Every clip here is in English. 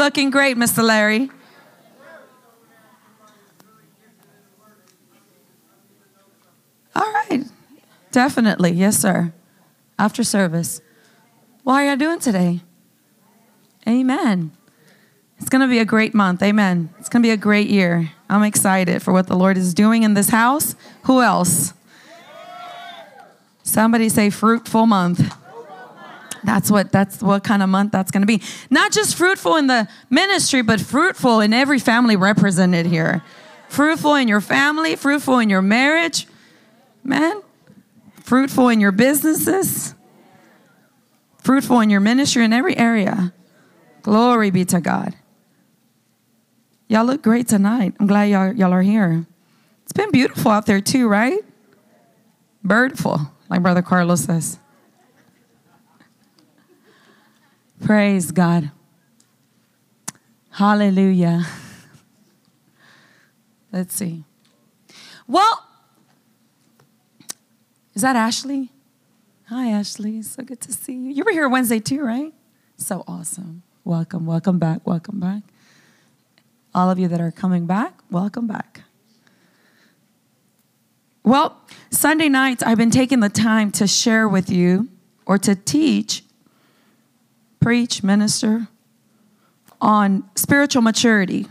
Looking great, Mr. Larry. All right. Definitely. Yes, sir. After service. What are you doing today? Amen. It's going to be a great month. Amen. It's going to be a great year. I'm excited for what the Lord is doing in this house. Who else? Somebody say fruitful month. That's what that's what kind of month that's going to be. Not just fruitful in the ministry, but fruitful in every family represented here. Fruitful in your family, fruitful in your marriage. Man, fruitful in your businesses. Fruitful in your ministry in every area. Glory be to God. Y'all look great tonight. I'm glad y'all, y'all are here. It's been beautiful out there too, right? Birdful, like Brother Carlos says. Praise God. Hallelujah. Let's see. Well, is that Ashley? Hi, Ashley. So good to see you. You were here Wednesday too, right? So awesome. Welcome, welcome back, welcome back. All of you that are coming back, welcome back. Well, Sunday nights, I've been taking the time to share with you or to teach, preach, minister on spiritual maturity.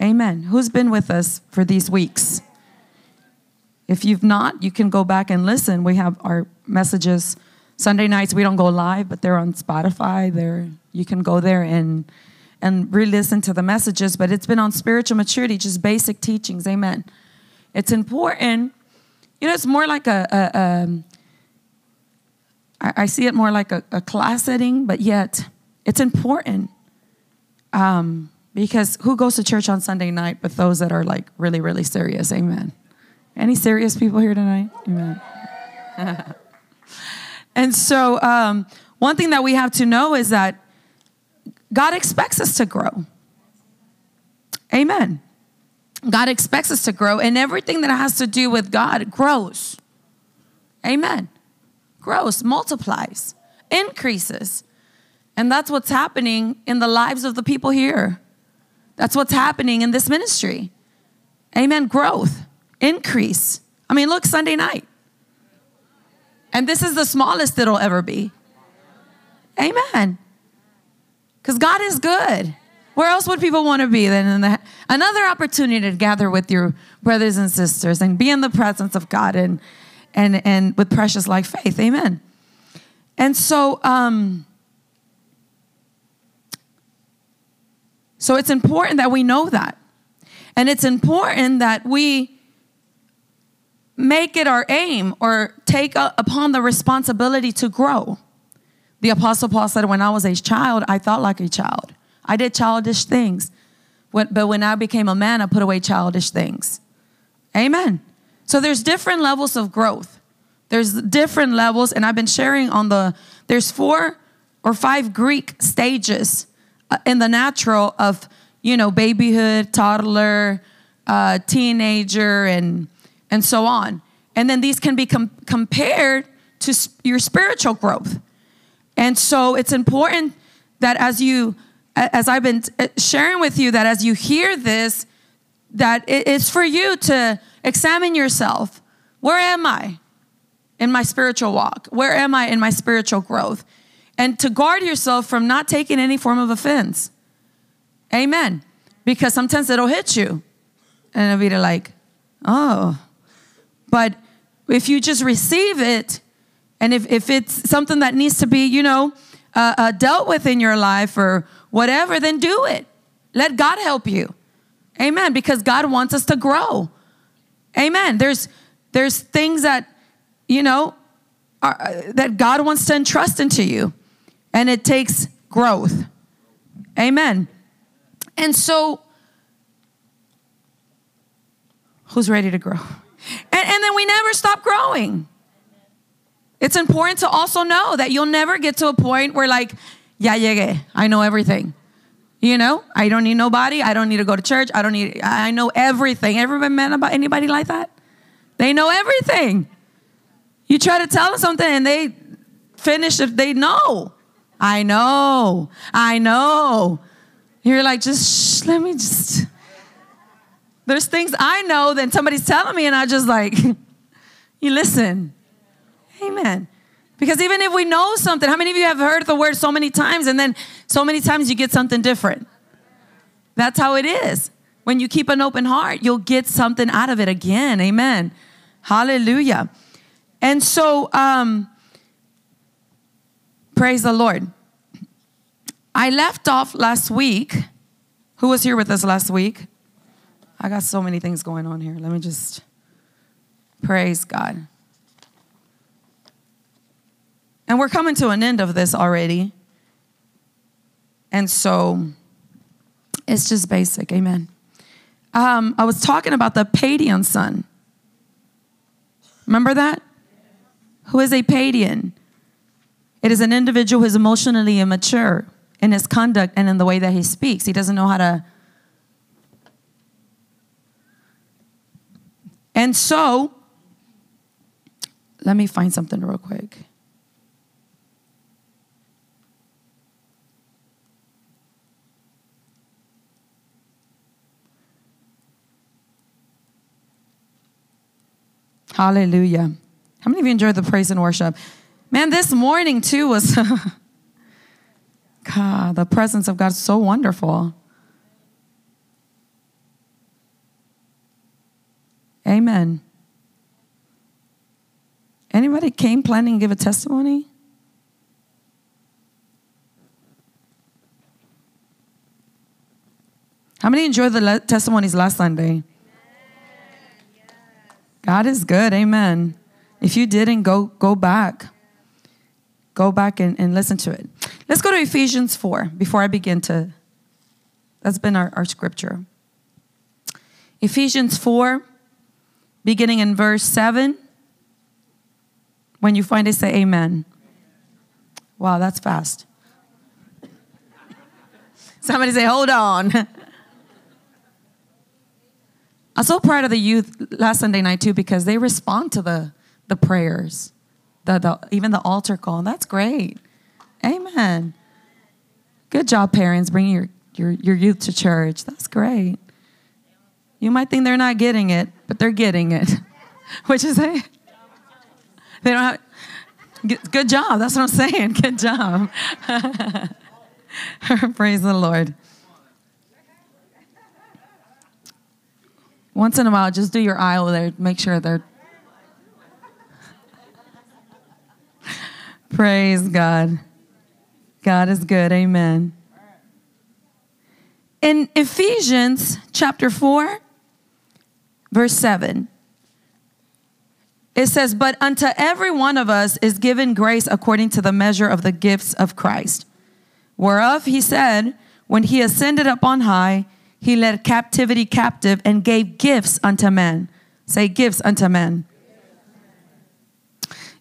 Amen. Who's been with us for these weeks? If you've not, you can go back and listen. We have our messages Sunday nights. We don't go live, but they're on Spotify. There, you can go there and and re-listen to the messages, but it's been on spiritual maturity, just basic teachings. Amen. It's important. You know, it's more like a, a, a um, I, I see it more like a, a, class setting, but yet it's important. Um, because who goes to church on Sunday night but those that are like really, really serious? Amen. Any serious people here tonight? Amen. and so, um, one thing that we have to know is that God expects us to grow. Amen. God expects us to grow, and everything that has to do with God grows. Amen. Grows, multiplies, increases. And that's what's happening in the lives of the people here. That's what's happening in this ministry. Amen. Growth, increase. I mean, look, Sunday night. And this is the smallest it'll ever be. Amen. Because God is good. Where else would people want to be than in the, another opportunity to gather with your brothers and sisters and be in the presence of God and and and with precious like faith. Amen. And so um so it's important that we know that. And it's important that we make it our aim or take upon the responsibility to grow. The Apostle Paul said, When I was a child, I thought like a child. I did childish things. But when I became a man, I put away childish things. Amen. So there's different levels of growth. There's different levels, and I've been sharing on the, there's four or five Greek stages uh, in the natural of, you know, babyhood, toddler, uh, teenager, and, and so on. And then these can be com- compared to sp- your spiritual growth. And so it's important that as you, as I've been uh, sharing with you, that as you hear this, that it's for you to examine yourself. Where am I in my spiritual walk? Where am I in my spiritual growth? And to guard yourself from not taking any form of offense. Amen. Because sometimes it'll hit you. And it'll be like, oh. But if you just receive it and if, if it's something that needs to be, you know, uh, uh, dealt with in your life or whatever, then do it. Let God help you. Amen. Because God wants us to grow. Amen. There's there's things that you know are, uh, that God wants to entrust into you, and it takes growth. Amen. And so, who's ready to grow? And, and then we never stop growing. It's important to also know that you'll never get to a point where, like, ya llegué, I know everything. You know, I don't need nobody. I don't need to go to church. I don't need, I know everything. Everybody met about anybody like that? They know everything. You try to tell them something and they finish if they know. I know. I know. You're like, just shh, let me just. There's things I know that somebody's telling me, and I just like, you listen. Amen. Because even if we know something, how many of you have heard the word so many times and then so many times you get something different? That's how it is. When you keep an open heart, you'll get something out of it again. Amen. Hallelujah. And so, um, praise the Lord. I left off last week. Who was here with us last week? I got so many things going on here. Let me just praise God. And we're coming to an end of this already. And so it's just basic. Amen. Um, I was talking about the paidion son. Remember that? Who is a paidion? It is an individual who is emotionally immature in his conduct and in the way that he speaks. He doesn't know how to. And so, let me find something real quick. Hallelujah. How many of you enjoyed the praise and worship? Man, this morning too was, God, the presence of God so wonderful. Amen. Anybody came planning to give a testimony? How many enjoyed the testimonies last Sunday? God is good. Amen. If you didn't, go, go back. Go back and, and listen to it. Let's go to Ephesians 4 before I begin to. That's been our, our scripture. Ephesians 4, beginning in verse 7. When you find it, say amen. Wow, that's fast. Somebody say, hold on. I'm so proud of the youth last Sunday night too because they respond to the the prayers, the, the even the altar call. That's great. Amen. Good job, parents, bringing your, your, your youth to church. That's great. You might think they're not getting it, but they're getting it. Which is a they don't have good job. That's what I'm saying. Good job. Praise the Lord. Once in a while, just do your aisle there. Make sure they're. Praise God. God is good. Amen. In Ephesians chapter 4, verse 7, it says, But unto every one of us is given grace according to the measure of the gifts of Christ. Whereof he said, When he ascended up on high, he led captivity captive and gave gifts unto men. Say gifts unto men.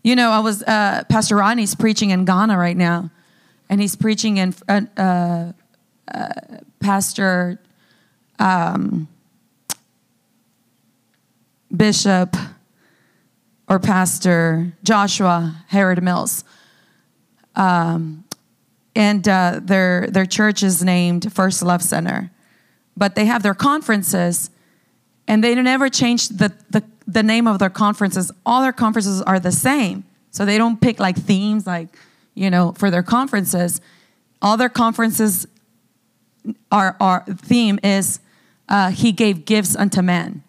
You know, I was uh, Pastor Rodney's preaching in Ghana right now, and he's preaching in uh, uh, uh Pastor um, Bishop or Pastor Joshua Heward-Mills. Um, and uh, their their church is named First Love Center but they have their conferences and they never change the, the, the name of their conferences. All their conferences are the same. So they don't pick like themes, like, you know, for their conferences. All their conferences are, our theme is uh, He gave gifts unto men.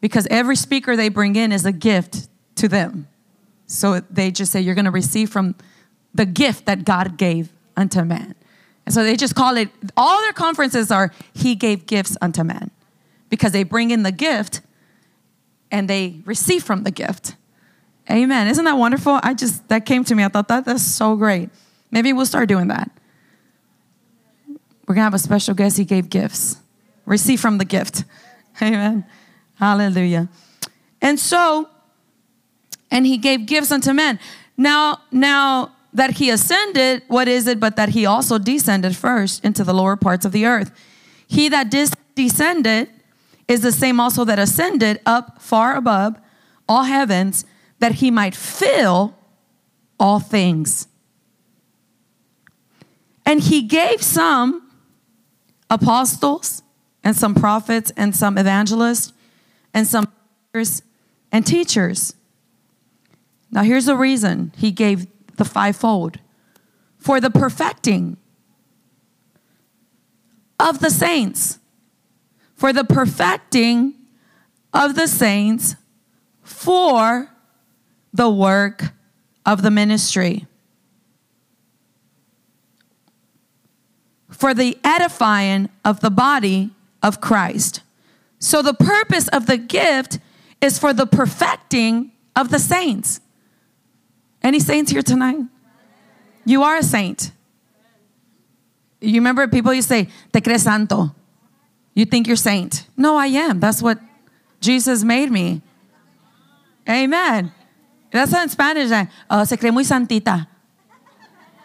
Because every speaker they bring in is a gift to them. So they just say, You're going to receive from the gift that God gave unto man. And so they just call it, all their conferences are, He gave gifts unto men. Because they bring in the gift and they receive from the gift. Amen. Isn't that wonderful? I just, that came to me. I thought that that's so great. Maybe we'll start doing that. We're going to have a special guest. He gave gifts. Receive from the gift. Amen. Hallelujah. And so, and he gave gifts unto men. Now, now, that he ascended, what is it but that he also descended first into the lower parts of the earth? He that dis- descended is the same also that ascended up far above all heavens that he might fill all things. And he gave some apostles and some prophets and some evangelists and some and teachers. Now, here's the reason he gave the fivefold for the perfecting of the saints, for the perfecting of the saints for the work of the ministry. For the edifying of the body of Christ. So, the purpose of the gift is for the perfecting of the saints. Any saints here tonight? You are a saint. You remember people to say, Te crees santo. You think you're saint. No, I am. That's what Jesus made me. Amen. That's in Spanish. Uh, se cree muy santita.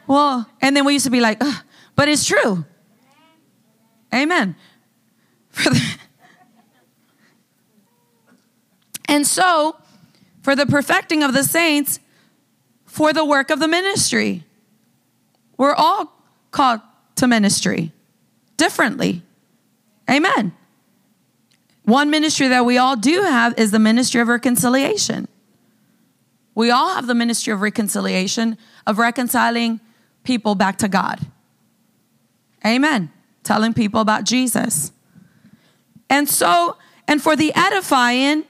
Well, and then we used to be like, but it's true. Amen. and so, for the perfecting of the saints, for the work of the ministry. We're all called to ministry differently. Amen. One ministry that we all do have is the ministry of reconciliation. We all have the ministry of reconciliation, of reconciling people back to God. Amen. Telling people about Jesus. And so, and for the edifying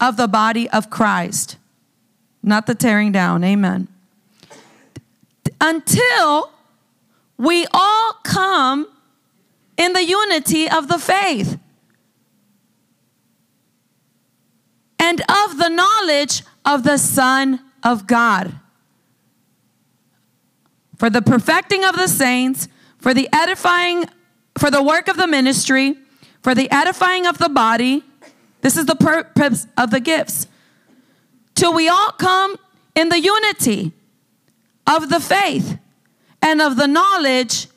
of the body of Christ, not the tearing down. Amen. Until we all come in the unity of the faith and of the knowledge of the Son of God. For the perfecting of the saints, for the edifying, for the work of the ministry, for the edifying of the body. This is the purpose of the gifts. Till we all come in the unity of the faith and of the knowledge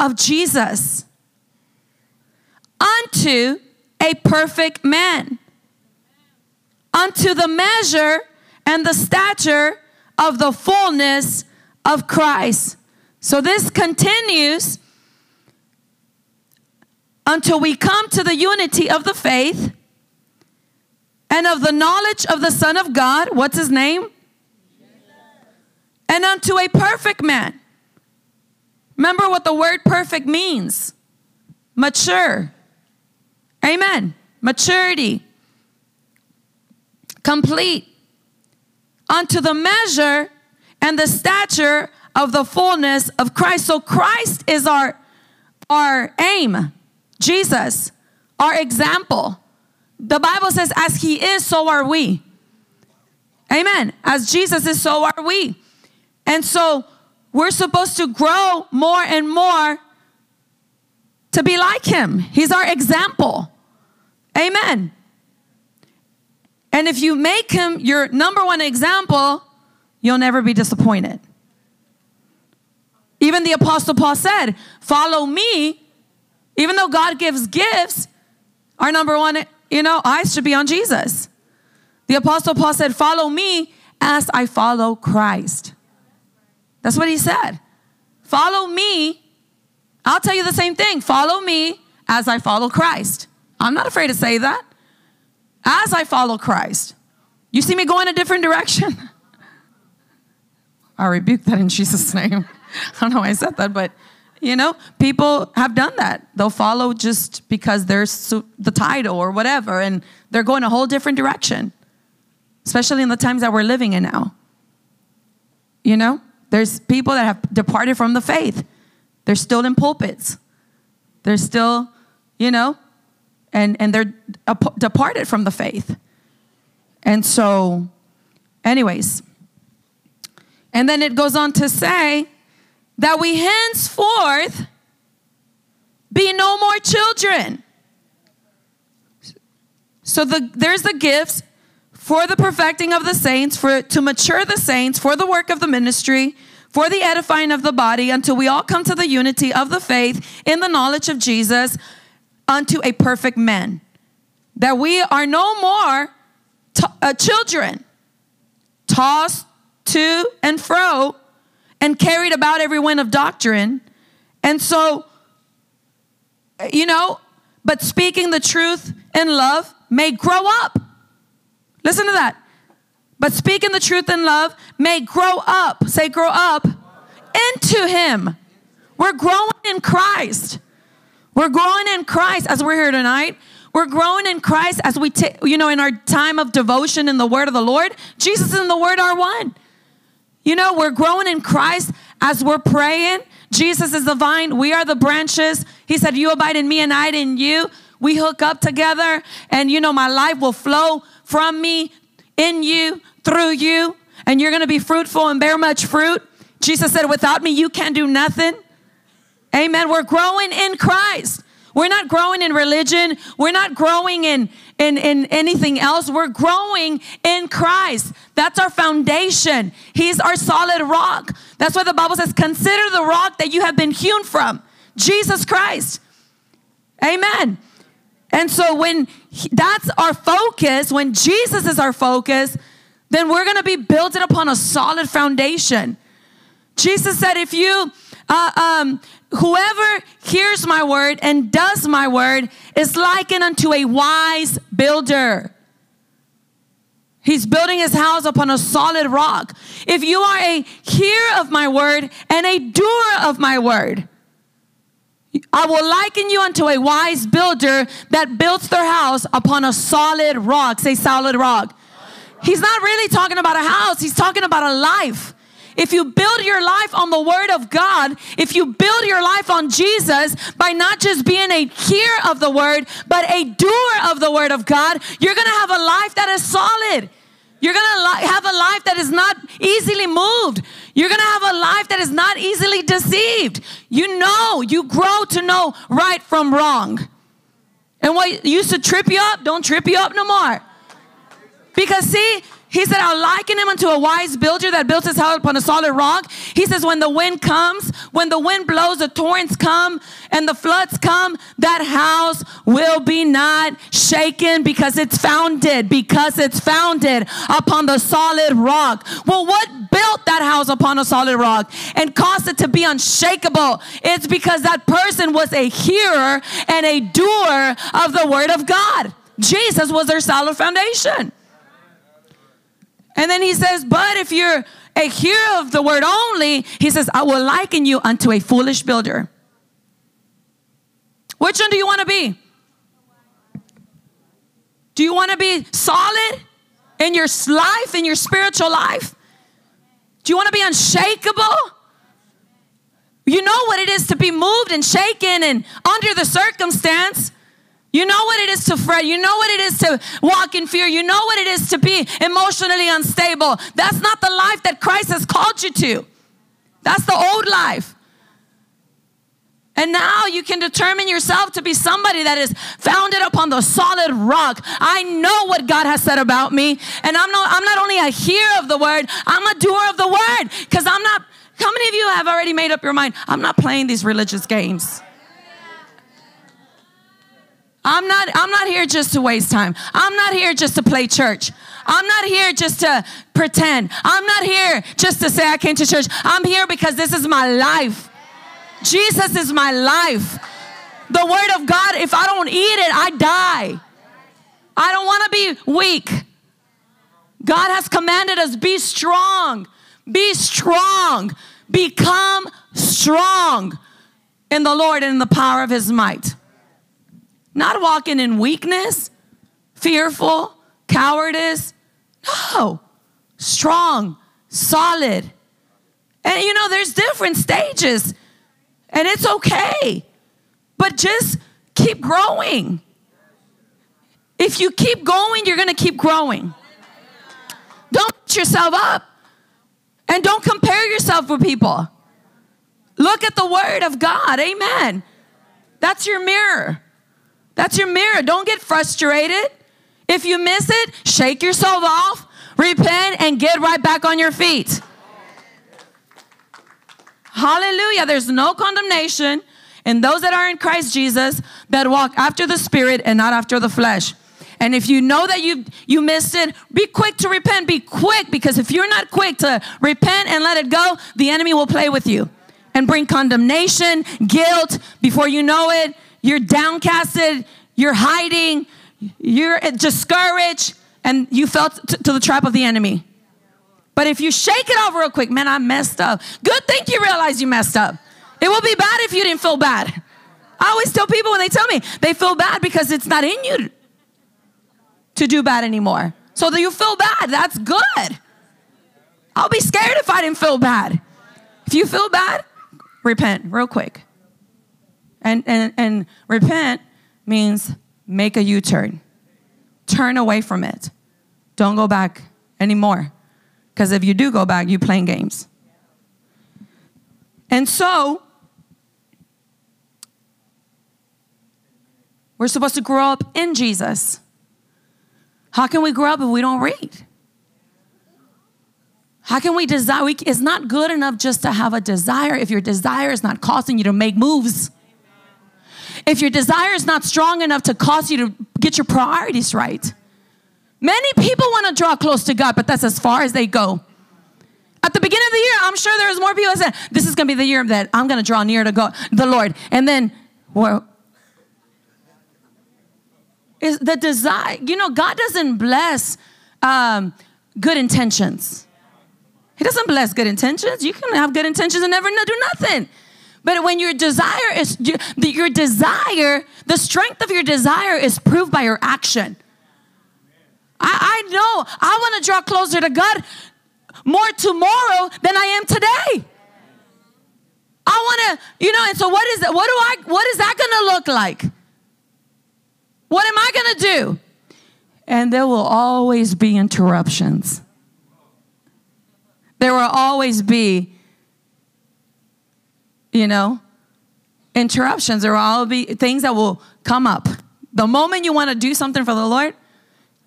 of Jesus unto a perfect man, unto the measure and the stature of the fullness of Christ. So this continues until we come to the unity of the faith and of the knowledge of the Son of God. What's his name? And unto a perfect man. Remember what the word perfect means mature. Amen. Maturity. Complete. Unto the measure and the stature of the fullness of Christ. So Christ is our, our aim. Jesus, our example. The Bible says, as he is, so are we. Amen. As Jesus is, so are we. And so we're supposed to grow more and more to be like him. He's our example. Amen. And if you make him your number one example, you'll never be disappointed. Even the Apostle Paul said, Follow me. Even though God gives gifts, our number one, you know, eyes should be on Jesus. The Apostle Paul said, Follow me as I follow Christ. That's what he said. Follow me. I'll tell you the same thing. Follow me as I follow Christ. I'm not afraid to say that. As I follow Christ. You see me go in a different direction? I rebuke that in Jesus' name. I don't know why I said that, but you know, people have done that. They'll follow just because there's the title or whatever, and they're going a whole different direction, especially in the times that we're living in now. You know, there's people that have departed from the faith. They're still in pulpits. They're still, you know, and, and they're departed from the faith. And so, anyways, and then it goes on to say, that we henceforth be no more children. So the, there's the gifts for the perfecting of the saints, for to mature the saints, for the work of the ministry, for the edifying of the body, until we all come to the unity of the faith in the knowledge of Jesus, unto a perfect man. That we are no more uh, children, tossed to and fro and carried about every wind of doctrine. And so, you know, but speaking the truth in love may grow up. Listen to that. But speaking the truth in love may grow up. Say, grow up into Him. We're growing in Christ. We're growing in Christ as we're here tonight. We're growing in Christ as we take, you know, in our time of devotion in the word of the Lord. Jesus and the word are one. You know, we're growing in Christ as we're praying. Jesus is the vine, we are the branches. He said, You abide in me and I in you. We hook up together, and you know, my life will flow from me, in you, through you, and you're gonna be fruitful and bear much fruit. Jesus said, Without me, you can do nothing. Amen. We're growing in Christ. We're not growing in religion. We're not growing in, in, in anything else. We're growing in Christ. That's our foundation. He's our solid rock. That's why the Bible says, consider the rock that you have been hewn from Jesus Christ. Amen. And so when he, that's our focus, when Jesus is our focus, then we're going to be built upon a solid foundation. Jesus said, if you, uh, um, whoever hears my word and does my word is likened unto a wise builder. He's building his house upon a solid rock. If you are a hearer of my word and a doer of my word, I will liken you unto a wise builder that builds their house upon a solid rock. Say solid rock. He's not really talking about a house, he's talking about a life. If you build your life on the Word of God, if you build your life on Jesus by not just being a hearer of the Word, but a doer of the Word of God, you're gonna have a life that is solid. You're gonna have a life that is not easily moved. You're gonna have a life that is not easily deceived. You know, you grow to know right from wrong. And what used to trip you up, don't trip you up no more. Because see, he said, I'll liken him unto a wise builder that built his house upon a solid rock. He says, when the wind comes, when the wind blows, the torrents come, and the floods come, that house will be not shaken because it's founded, because it's founded upon the solid rock. Well, what built that house upon a solid rock and caused it to be unshakable? It's because that person was a hearer and a doer of the word of God. Jesus was their solid foundation. And then he says, But if you're a hearer of the word only, he says, I will liken you unto a foolish builder. Which one do you want to be? Do you want to be solid in your life, in your spiritual life? Do you want to be unshakable? You know what it is to be moved and shaken and under the circumstance. You know what it is to fret. You know what it is to walk in fear. You know what it is to be emotionally unstable. That's not the life that Christ has called you to. That's the old life. And now you can determine yourself to be somebody that is founded upon the solid rock. I know what God has said about me. And I'm not, I'm not only a hearer of the word, I'm a doer of the word. Because I'm not, how many of you have already made up your mind? I'm not playing these religious games. I'm not I'm not here just to waste time. I'm not here just to play church. I'm not here just to pretend. I'm not here just to say I came to church. I'm here because this is my life. Jesus is my life. The word of God, if I don't eat it, I die. I don't want to be weak. God has commanded us be strong. Be strong. Become strong in the Lord and in the power of his might. Not walking in weakness, fearful, cowardice. No, strong, solid. And you know, there's different stages, and it's okay. But just keep growing. If you keep going, you're gonna keep growing. Don't beat yourself up. And don't compare yourself with people. Look at the word of God. Amen. That's your mirror. That's your mirror. Don't get frustrated. If you miss it, shake yourself off, repent, and get right back on your feet. Hallelujah. There's no condemnation in those that are in Christ Jesus that walk after the Spirit and not after the flesh. And if you know that you you missed it, be quick to repent. Be quick because if you're not quick to repent and let it go, the enemy will play with you and bring condemnation, guilt. Before you know it, you're downcasted, you're hiding, you're discouraged, and you fell t- to the trap of the enemy. But if you shake it off real quick, man, I messed up. Good thing you realize you messed up. It will be bad if you didn't feel bad. I always tell people when they tell me they feel bad because it's not in you to do bad anymore. So that you feel bad, that's good. I'll be scared if I didn't feel bad. If you feel bad, repent real quick. And, and, and repent means make a U turn, turn away from it. Don't go back anymore. Because if you do go back, you're playing games. And so, we're supposed to grow up in Jesus. How can we grow up if we don't read? How can we desire? It's not good enough just to have a desire if your desire is not causing you to make moves. If your desire is not strong enough to cause you to get your priorities right. Many people want to draw close to God, but that's as far as they go. At the beginning of the year, I'm sure there was more people that said, This is going to be the year that I'm going to draw near to God, the Lord. And then, well, is the desire, you know, God doesn't bless um, good intentions. He doesn't bless good intentions. You can have good intentions and never do nothing. But when your desire is, your desire, the strength of your desire is proved by your action. I, I know I want to draw closer to God more tomorrow than I am today. I want to, you know, and so what is that? What do I, what is that going to look like? What am I going to do? And there will always be interruptions. There will always be, you know, interruptions. are all be things that will come up. The moment you want to do something for the Lord,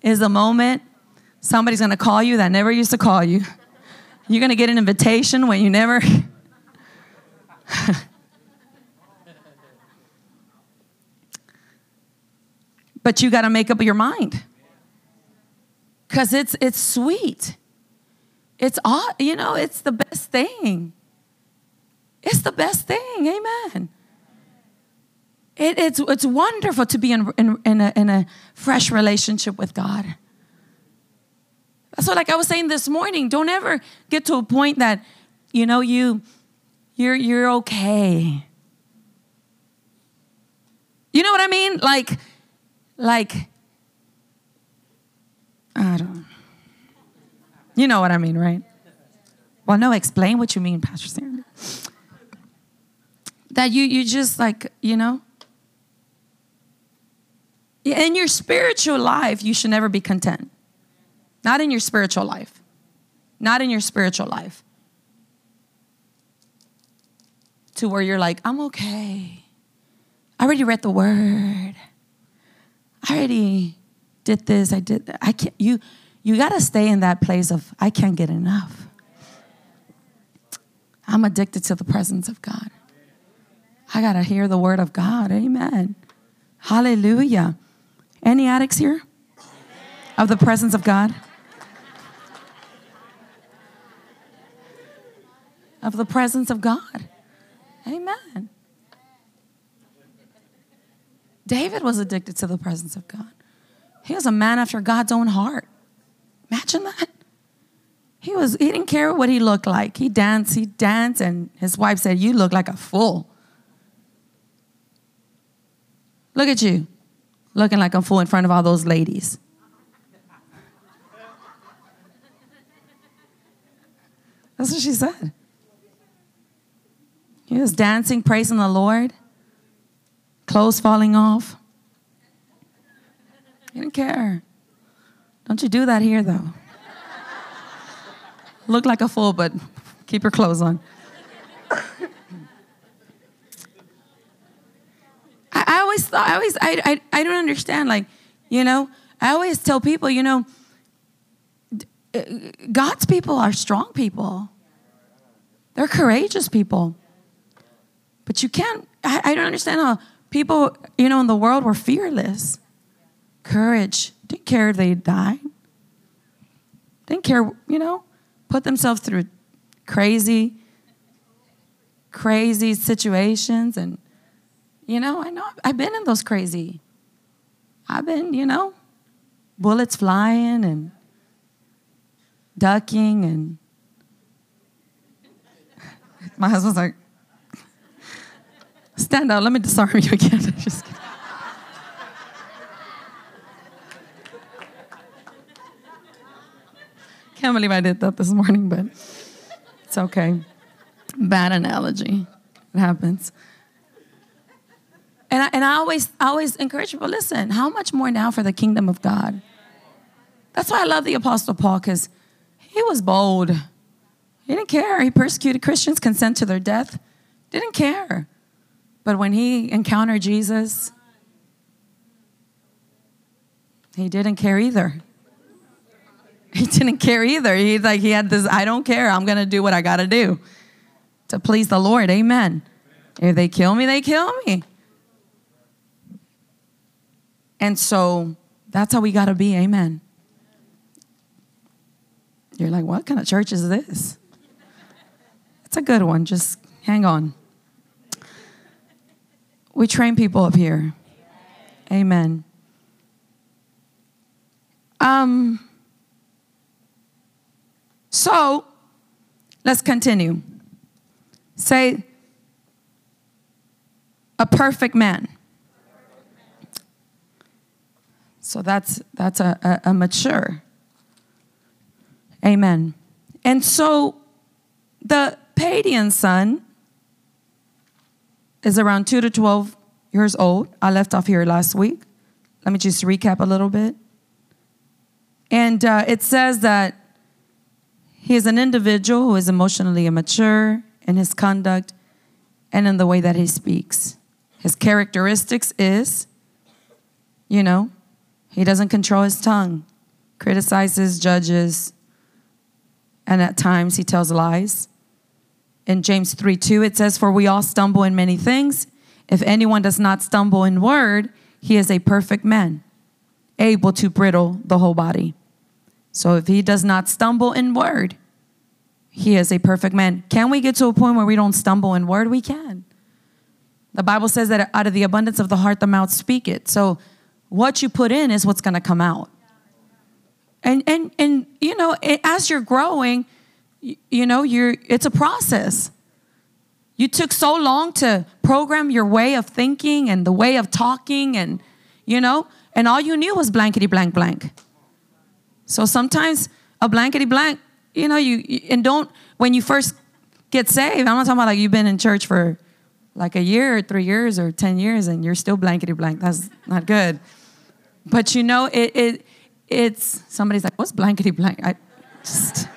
is the moment somebody's gonna call you that never used to call you. You're gonna get an invitation when you never. but you gotta make up your mind. Because it's it's sweet. It's all, you know, it's the best thing. It's the best thing. Amen. It, it's, it's wonderful to be in, in, in, a, in a fresh relationship with God. So, like I was saying this morning, don't ever get to a point that, you know, you, you're, you're okay. You know what I mean? Like, like, I don't You know what I mean, right? Well, no, explain what you mean, Pastor Sandy. That you, you just like, you know, in your spiritual life, you should never be content. Not in your spiritual life. Not in your spiritual life. To where you're like, I'm okay. I already read the word. I already did this. I did that. I can't you you gotta stay in that place of I can't get enough. I'm addicted to the presence of God. I gotta hear the word of God. Amen. Hallelujah. Any addicts here? Of the presence of God? Of the presence of God. Amen. David was addicted to the presence of God. He was a man after God's own heart. Imagine that. He was he didn't care what he looked like. He danced, he danced, and his wife said, You look like a fool. Look at you looking like a fool in front of all those ladies. That's what she said. He was dancing, praising the Lord, clothes falling off. He didn't care. Don't you do that here, though. Look like a fool, but keep your clothes on. I always thought, I always, I, I, I don't understand. Like, you know, I always tell people, you know, uh, God's people are strong people. They're courageous people. But you can't, I, I don't understand how people, you know, in the world were fearless. courage. Didn't care if they died. Didn't care, you know, put themselves through crazy, crazy situations. And, you know, I know I've been in those crazy. I've been, you know, bullets flying and ducking and my husband's like, stand out, let me disarm you again. Just kidding. Can't believe I did that this morning, but it's okay. Bad analogy. It happens. And I, and I always I always encourage people, listen, how much more now for the kingdom of God? That's why I love the Apostle Paul, because he was bold. He didn't care. He persecuted Christians, consent to their death. Didn't care. But when he encountered Jesus, he didn't care either. He didn't care either. He like he had this, I don't care. I'm gonna do what I gotta do to please the Lord. Amen. If they kill me, they kill me. And so that's how we gotta be. Amen. You're like, what kind of church is this? It's a good one. Just hang on. We train people up here. Amen. Um, so let's continue. Say, a perfect man. So that's that's a, a, a mature. Amen. And so the paidion son is around 2 to 12 years old. I left off here last week. Let me just recap a little bit. And uh, it says that he is an individual who is emotionally immature in his conduct and in the way that he speaks. His characteristics is, you know, he doesn't control his tongue, criticizes, judges, and at times he tells lies. In James 3 2, it says, For we all stumble in many things. If anyone does not stumble in word, he is a perfect man, able to bridle the whole body. So if he does not stumble in word, he is a perfect man. Can we get to a point where we don't stumble in word? We can. The Bible says that out of the abundance of the heart, the mouth speak it. So what you put in is what's going to come out. And and and you know, as you're growing, you know, you're it's a process. You took so long to program your way of thinking and the way of talking and you know, and all you knew was blankety blank blank. So sometimes a blankety blank, you know, you and don't when you first get saved. I'm not talking about like you've been in church for like a year or three years or ten years and you're still blankety blank. That's not good. But you know, it it it's somebody's like, what's blankety blank? I just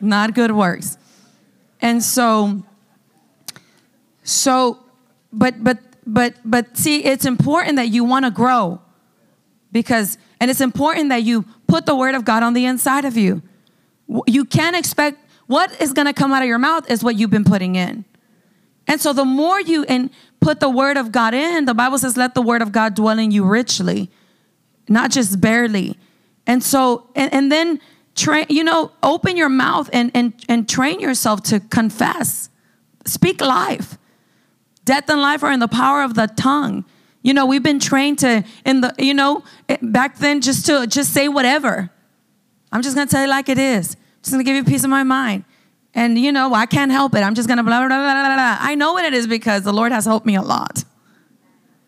not good works. And so, so, but but but but see, it's important that you want to grow because and it's important that you put the word of God on the inside of you. You can't expect what is going to come out of your mouth is what you've been putting in. And so the more you and put the word of God in, the Bible says let the word of God dwell in you richly, not just barely. And so and, and then train, you know, open your mouth and and and train yourself to confess. Speak life. Death and life are in the power of the tongue. You know, we've been trained to, in the, you know, eh, back then just to just say whatever. I'm just gonna tell you like it is. Just gonna give you a piece of my mind. And you know, I can't help it. I'm just gonna blah, blah, blah, blah, blah. I know what it is because the Lord has helped me a lot.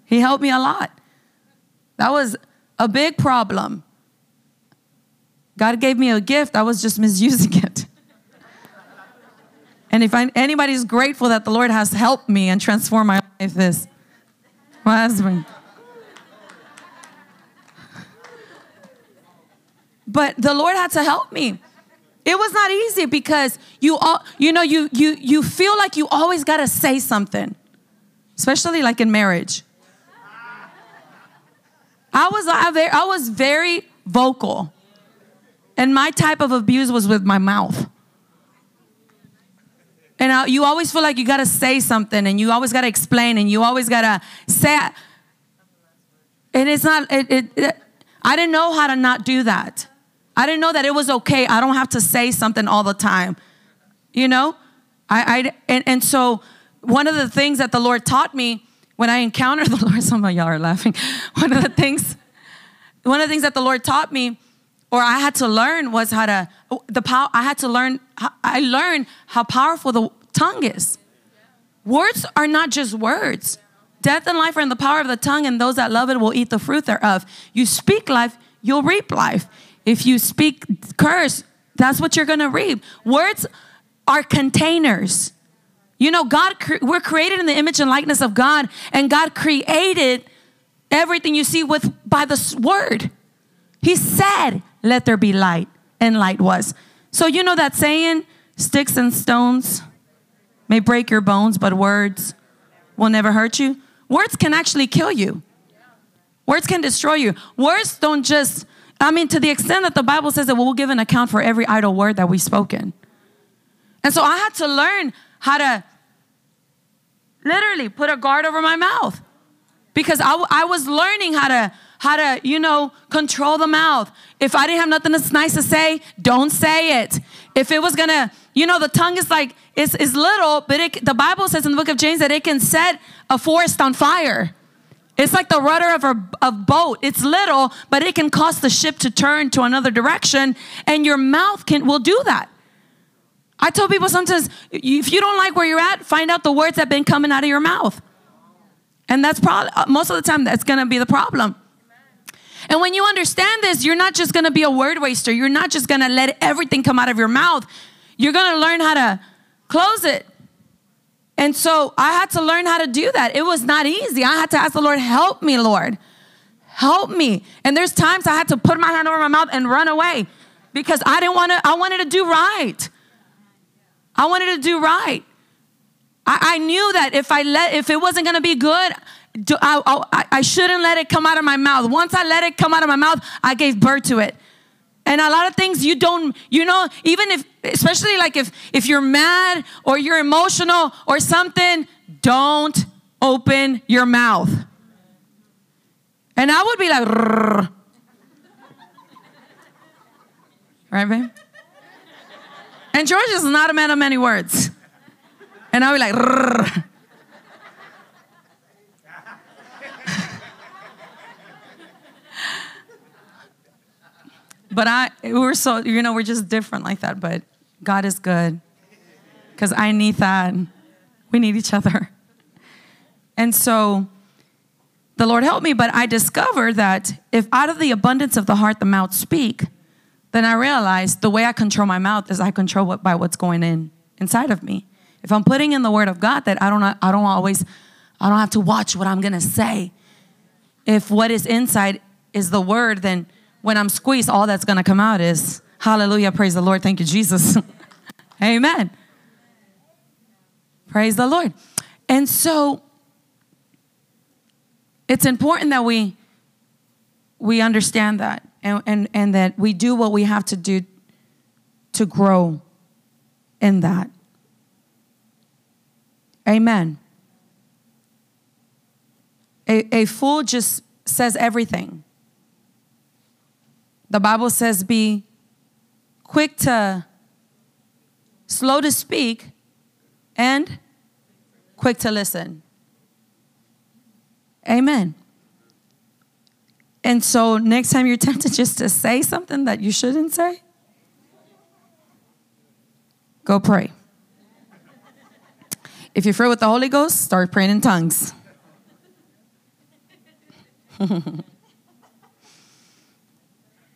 He helped me a lot. That was a big problem. God gave me a gift, I was just misusing it. And if I, anybody's grateful that the Lord has helped me and transformed my life, this my husband. But the Lord had to help me. It was not easy because you all, you know, you you you feel like you always got to say something, especially like in marriage. I was I, I was very vocal, and my type of abuse was with my mouth. And uh, you always feel like you got to say something and you always got to explain and you always got to say, And it's not, it, it, it, I didn't know how to not do that. I didn't know that it was okay. I don't have to say something all the time. You know? I, I and, and so one of the things that the Lord taught me when I encountered the Lord, some of y'all are laughing. One of the things, one of the things that the Lord taught me, or I had to learn was how to the power. I had to learn. I learned how powerful the tongue is. Words are not just words. Death and life are in the power of the tongue, and those that love it will eat the fruit thereof. You speak life, you'll reap life. If you speak curse, that's what you're going to reap. Words are containers. You know, God, we're created in the image and likeness of God, and God created everything you see with by the word. He said, "Let there be light," and light was. So you know that saying, "Sticks and stones may break your bones, but words will never hurt you." Words can actually kill you. Words can destroy you. Words don't just, I mean, to the extent that the Bible says that we'll give an account for every idle word that we've spoken. And so I had to learn how to literally put a guard over my mouth. Because I, I was learning how to how to you know control the mouth. If i didn't have nothing that's nice to say don't say it. If it was gonna you know the tongue is like it's, it's little but it, the bible says in the book of james that it can set a forest on fire it's like the rudder of a of boat it's little but it can cause the ship to turn to another direction and your mouth can will do that I tell people sometimes, if you don't like where you're at, find out the words that have been coming out of your mouth. And that's probably, uh, most of the time, that's gonna be the problem. And when you understand this, you're not just gonna be a word waster. You're not just gonna let everything come out of your mouth. You're gonna learn how to close it. And so I had to learn how to do that. It was not easy. I had to ask the Lord, help me, Lord. Help me. And there's times I had to put my hand over my mouth and run away because I didn't want to, I wanted to do right. I wanted to do right. I, I knew that if I let, if it wasn't going to be good, I, I, I shouldn't let it come out of my mouth. Once I let it come out of my mouth, I gave birth to it. And a lot of things you don't, you know, even if, especially like if if you're mad or you're emotional or something, don't open your mouth. And I would be like, Rrr. right, babe? And George is not a man of many words. And I'll be like, but I, we're so, you know, we're just different like that. But God is good because I need that. We need each other. And so the Lord helped me, but I discovered that if out of the abundance of the heart the mouth speak, then I realized the way I control my mouth is I control what, by what's going in inside of me. If I'm putting in the word of God, that I don't, I don't always, I don't have to watch what I'm gonna say. If what is inside is the word, then when I'm squeezed, all that's gonna come out is hallelujah, praise the Lord, thank you, Jesus. Amen. Praise the Lord. And so it's important that we we understand that and, and, and that we do what we have to do to grow in that. Amen. A, a fool just says everything. The Bible says, be quick to, slow to speak, and quick to listen. Amen. And so next time you're tempted just to say something that you shouldn't say, go pray. If you're filled with the Holy Ghost, start praying in tongues.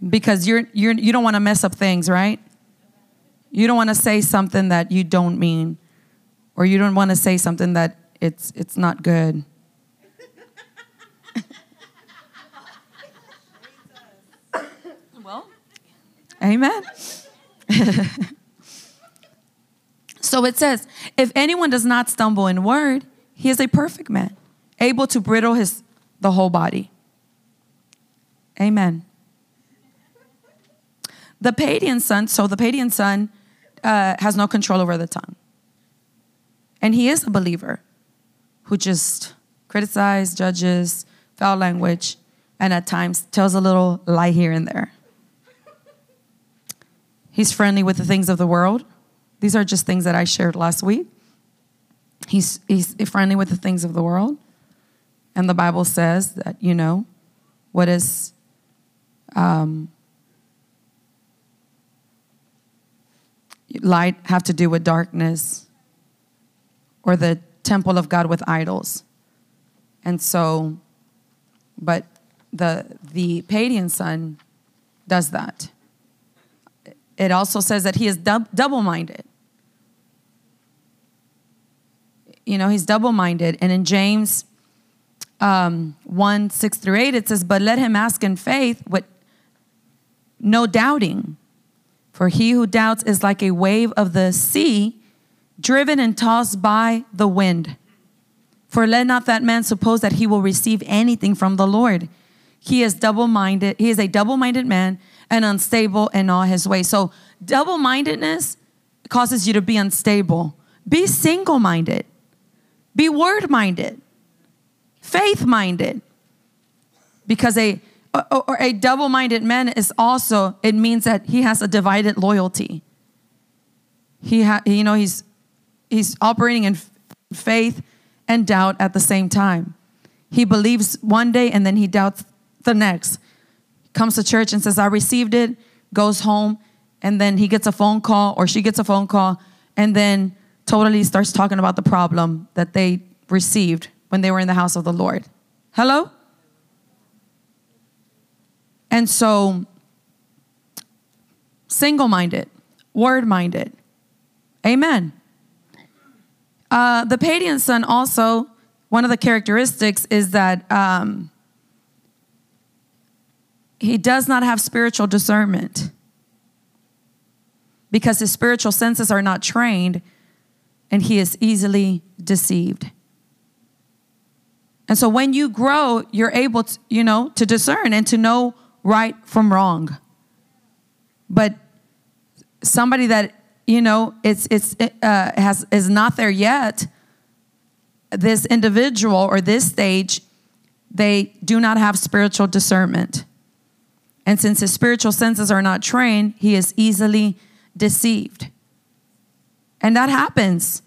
because you're, you're, you don't want to mess up things, right? You don't want to say something that you don't mean, or you don't want to say something that it's, it's not good. Well, amen. so it says, if anyone does not stumble in word, he is a perfect man, able to bridle his the whole body. Amen. The paidion son, so the paidion son uh, has no control over the tongue. And he is a believer who just criticizes, judges, foul language. and at times tells a little lie here and there. He's friendly with the things of the world. These are just things that I shared last week. He's, he's friendly with the things of the world. And the Bible says that, you know, what is um, light have to do with darkness or the temple of God with idols. And so, but the, the paidion son does that. It also says that he is dub- double minded. You know, he's double minded. And in James um, 1 6 through 8, it says, But let him ask in faith with no doubting. For he who doubts is like a wave of the sea, driven and tossed by the wind. For let not that man suppose that he will receive anything from the Lord. He is double minded, he is a double minded man and unstable in all his ways. So, double mindedness causes you to be unstable. Be single minded, be word minded, faith minded. Because a or a double minded man is also, it means that he has a divided loyalty. He ha, you know, he's, he's operating in faith and doubt at the same time. He believes one day and then he doubts the next comes to church and says, I received it, goes home, and then he gets a phone call or she gets a phone call, and then totally starts talking about the problem that they received when they were in the house of the Lord. Hello? And so, single minded, word minded. Amen. Uh, the paidion son also, one of the characteristics is that um, he does not have spiritual discernment because his spiritual senses are not trained and he is easily deceived. And so when you grow, you're able to, you know, to discern and to know right from wrong. But somebody that, you know, it's it's uh, has is not there yet, this individual or this stage, they do not have spiritual discernment. And since his spiritual senses are not trained, he is easily deceived. And that happens.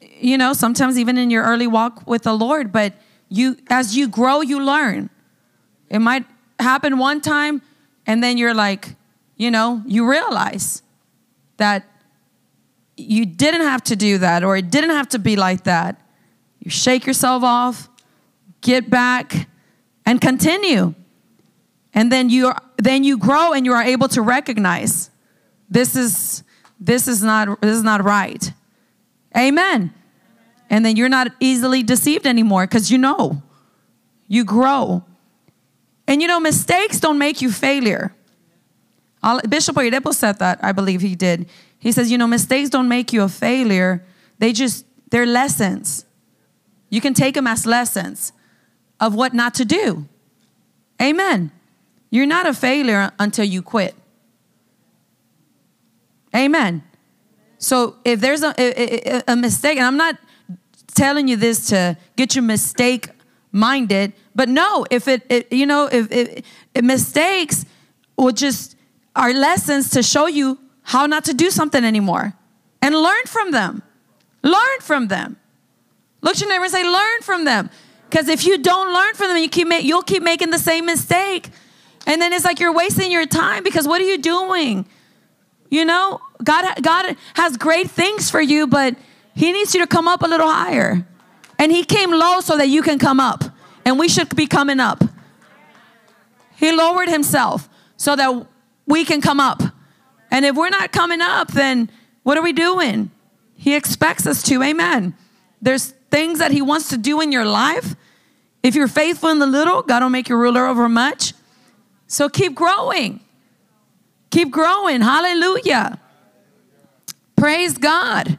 You know, sometimes even in your early walk with the Lord, but you as you grow, you learn. It might happen one time and then you're like, you know, you realize that you didn't have to do that or it didn't have to be like that. You shake yourself off, get back, and continue. And then you then you grow and you are able to recognize this is this is not this is not right. Amen. And then you're not easily deceived anymore because you know. You grow. And you know, mistakes don't make you failure. Bishop Oyedepo said that, I believe he did. He says, you know, mistakes don't make you a failure. They just, they're lessons. You can take them as lessons of what not to do. Amen. You're not a failure until you quit. Amen. So if there's a, a, a, mistake, and I'm not telling you this to get you mistake minded, but no, if it, it you know, if, if, if mistakes will just are lessons to show you how not to do something anymore and learn from them. Learn from them. Look at your neighbor and say, learn from them. Because if you don't learn from them, you keep you'll keep making the same mistake. And then it's like you're wasting your time because what are you doing? You know, God, God has great things for you, but He needs you to come up a little higher. And He came low so that you can come up. And we should be coming up. He lowered Himself so that we can come up. And if we're not coming up, then what are we doing? He expects us to. Amen. There's things that He wants to do in your life. If you're faithful in the little, God will make you ruler over much. So keep growing. Keep growing. Hallelujah. Praise God.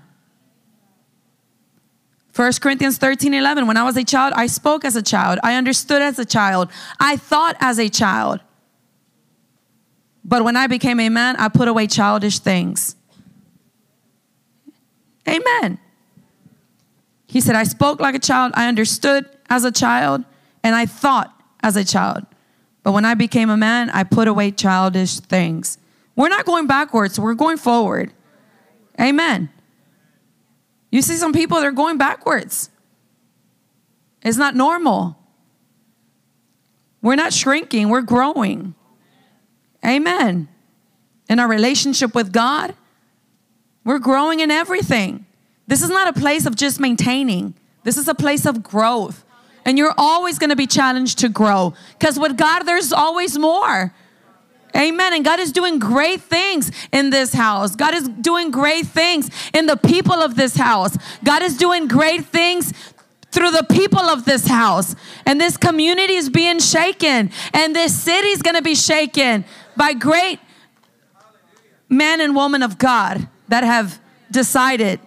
1 Corinthians 13 11. When I was a child, I spoke as a child. I understood as a child. I thought as a child. But when I became a man, I put away childish things. Amen. He said, I spoke like a child. I understood as a child. And I thought as a child. But when I became a man, I put away childish things. We're not going backwards, we're going forward. Amen. You see some people, they're going backwards. It's not normal. We're not shrinking, we're growing. Amen. In our relationship with God, we're growing in everything. This is not a place of just maintaining, this is a place of growth. And you're always going to be challenged to grow because with God, there's always more. Amen. And God is doing great things in this house. God is doing great things in the people of this house. God is doing great things through the people of this house. And this community is being shaken. And this city is going to be shaken by great men and women of God that have decided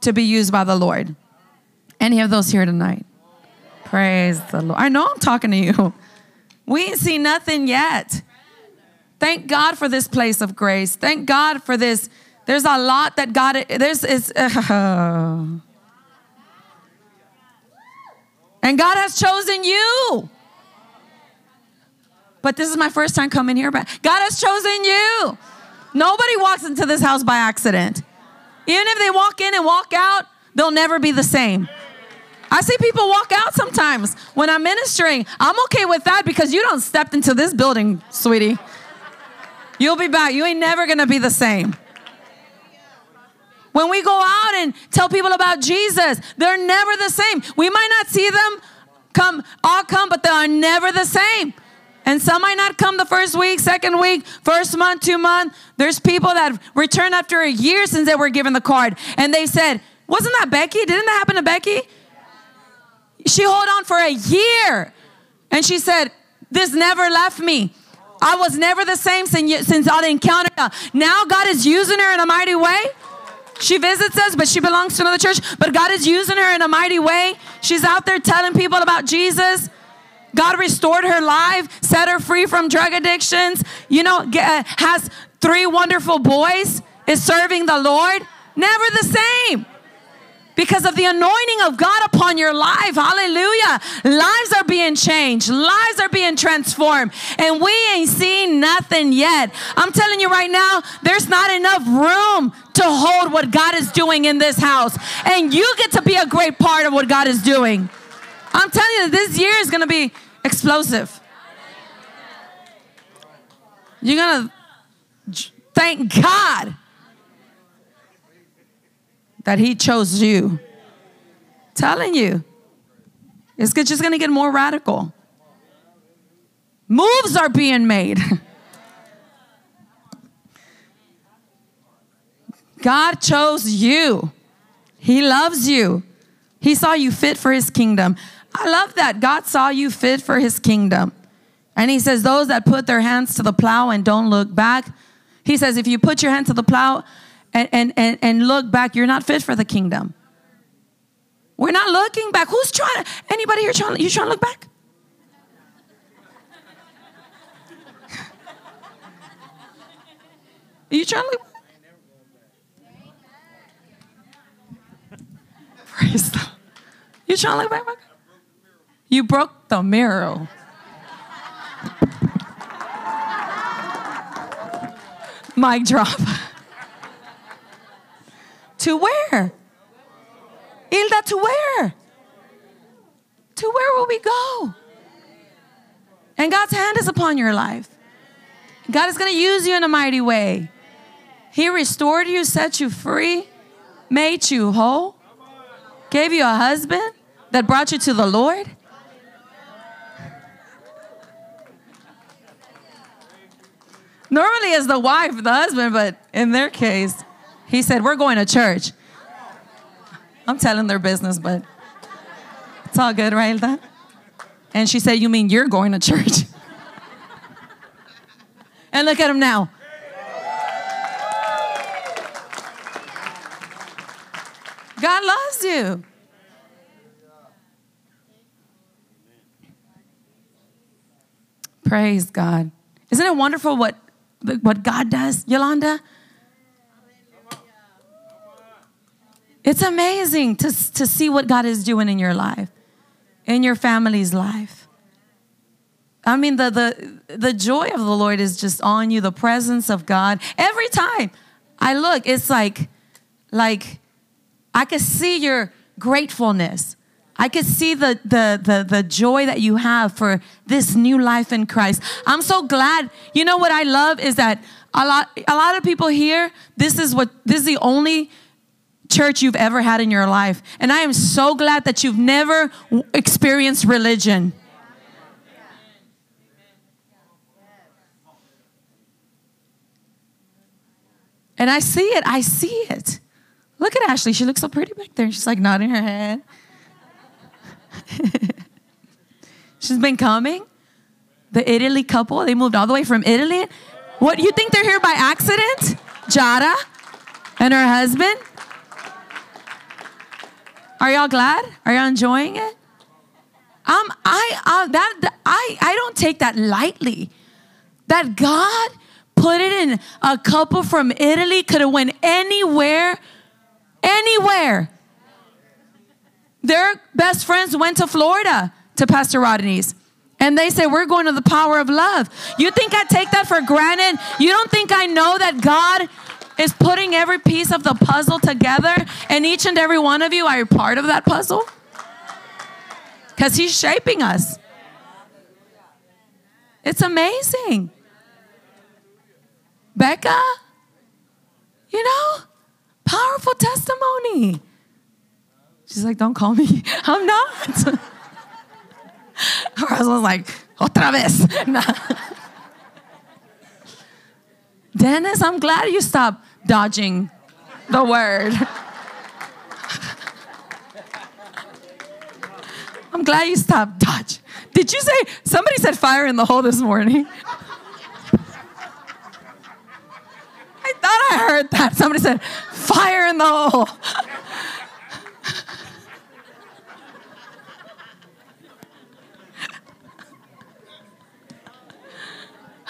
to be used by the Lord. Any of those here tonight? Praise the Lord. I know I'm talking to you. We ain't seen nothing yet. Thank God for this place of grace. Thank God for this. There's a lot that God, there's, is, uh, and God has chosen you. But this is my first time coming here, but God has chosen you. Nobody walks into this house by accident. Even if they walk in and walk out, they'll never be the same. I see people walk out sometimes when I'm ministering. I'm okay with that because you don't step into this building, sweetie. You'll be back. You ain't never gonna be the same. When we go out and tell people about Jesus, they're never the same. We might not see them come, all come, but they are never the same. And some might not come the first week, second week, first month, two month. There's people that return after a year since they were given the card. And they said, Wasn't that Becky? Didn't that happen to Becky? She held on for a year. And she said, This never left me. I was never the same since, since I encountered her. Now God is using her in a mighty way. She visits us, but she belongs to another church. But God is using her in a mighty way. She's out there telling people about Jesus. God restored her life, set her free from drug addictions. You know, uh, has three wonderful boys, is serving the Lord. Never the same because of the anointing of God upon your life. Hallelujah. Lives are being changed, lives are being transformed, and we ain't seen nothing yet. I'm telling you right now, there's not enough room to hold what God is doing in this house, and you get to be a great part of what God is doing. I'm telling you, this year is going to be explosive. You're going to thank God that He chose you. Telling you, it's just going to get more radical. Moves are being made. God chose you. He loves you. He saw you fit for his kingdom. I love that. God saw you fit for his kingdom. And he says, Those that put their hands to the plow and don't look back, he says, If you put your hand to the plow and, and, and, and look back, you're not fit for the kingdom. We're not looking back. Who's trying? Anybody here trying? You trying to look back? Are you trying to look? Back? Praise the. You trying to look back? back? You broke the mirror. Mic drop. To where? Hilda, to where? To where will we go? And God's hand is upon your life. God is going to use you in a mighty way. He restored you, set you free, made you whole, gave you a husband that brought you to the Lord. Normally, it's the wife, the husband, but in their case, he said, We're going to church. I'm telling their business, but it's all good, right? And she said, You mean you're going to church? and look at him now. God loves you. Praise God. Isn't it wonderful what, what God does, Yolanda? It's amazing to, to see what God is doing in your life. in your family's life. I mean, the, the, the joy of the Lord is just on you, the presence of God. Every time I look, it's like, like I can see your gratefulness. I can see the, the, the, the joy that you have for this new life in Christ. I'm so glad. You know what I love is that a lot, a lot of people here, this is what, this is the only church you've ever had in your life. And I am so glad that you've never experienced religion. And I see it. I see it. Look at Ashley. She looks so pretty back there. She's like nodding her head. She's been coming. The Italy couple, they moved all the way from Italy. What, you think they're here by accident? Jada and her husband? Are y'all glad? Are y'all enjoying it? Um, I, uh, that, I, I don't take that lightly. That God put it in a couple from Italy could have went anywhere, anywhere. Their best friends went to Florida to Pastor Rodney's. And they say, We're going to the power of love. You think I take that for granted? You don't think I know that God is putting every piece of the puzzle together and each and every one of you are part of that puzzle? Because He's shaping us. It's amazing. Becca, you know, powerful testimony. She's like, don't call me. I'm not. Her husband's like, otra vez. Dennis, I'm glad you stopped dodging the word. I'm glad you stopped dodge. Did you say somebody said fire in the hole this morning? I thought I heard that. Somebody said fire in the hole.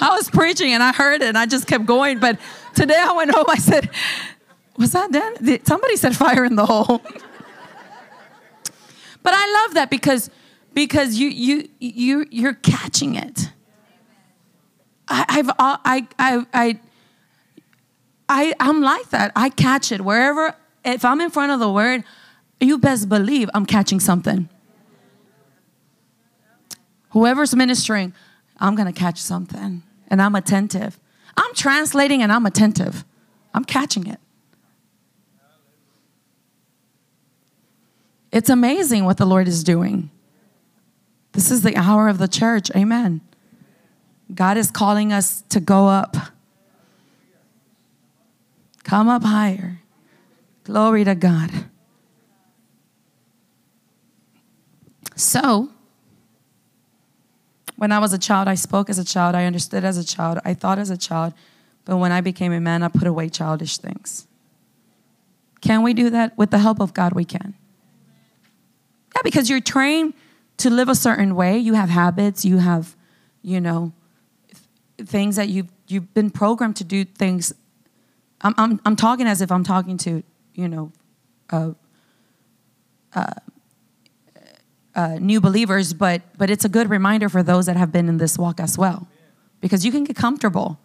I was preaching and I heard it and I just kept going. But today I went home, I said, Was that Dan? Somebody said fire in the hole. but I love that because because you you you you're catching it. I, I've uh, I I I I I'm like that. I catch it wherever. If I'm in front of the word, you best believe I'm catching something. Whoever's ministering, I'm gonna catch something and I'm attentive. I'm translating and I'm attentive. I'm catching it. It's amazing what the Lord is doing. This is the hour of the church. Amen. God is calling us to go up. Come up higher. Glory to God. So, when I was a child, I spoke as a child, I understood as a child, I thought as a child, but when I became a man, I put away childish things. Can we do that? With the help of God, we can. Yeah, because you're trained to live a certain way. You have habits, you have, you know, things that you've, you've been programmed to do things. I'm, I'm, I'm talking as if I'm talking to, you know, uh, uh, uh, new believers, but but it's a good reminder for those that have been in this walk as well, because you can get comfortable,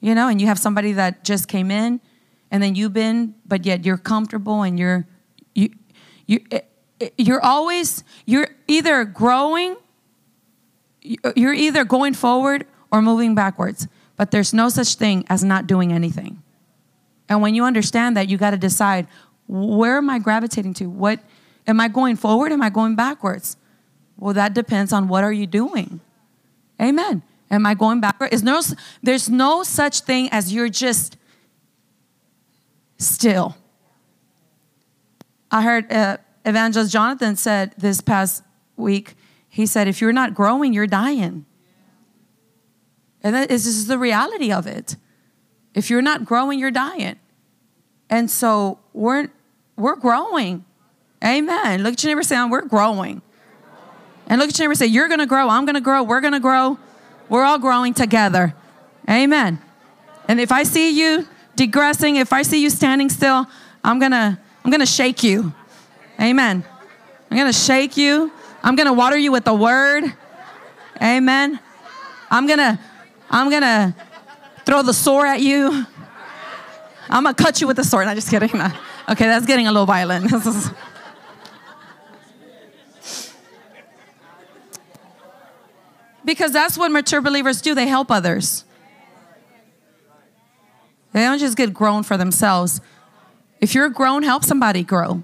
you know, and you have somebody that just came in, and then you've been, but yet you're comfortable and you're you you you're always you're either growing, you're either going forward or moving backwards, but there's no such thing as not doing anything. And when you understand that, you got to decide where am I gravitating to? What Am I going forward? Am I going backwards? Well, that depends on what are you doing. Amen. Am I going backward? Is no, there's no such thing as you're just still. I heard uh, Evangelist Jonathan said this past week, he said, if you're not growing, you're dying. And that is, this is the reality of it. If you're not growing, you're dying. And so we're, we're growing. Amen. Look at your neighbor say, oh, we're growing. And look at your neighbor say, you're going to grow. I'm going to grow. We're going to grow. We're all growing together. Amen. And if I see you digressing, if I see you standing still, I'm going to I'm going to shake you. Amen. I'm going to shake you. I'm going to water you with the word. Amen. I'm going to I'm going to throw the sword at you. I'm going to cut you with the sword. I'm just kidding. Okay, that's getting a little violent. because that's what mature believers do. They help others. They don't just get grown for themselves. If you're grown, help somebody grow.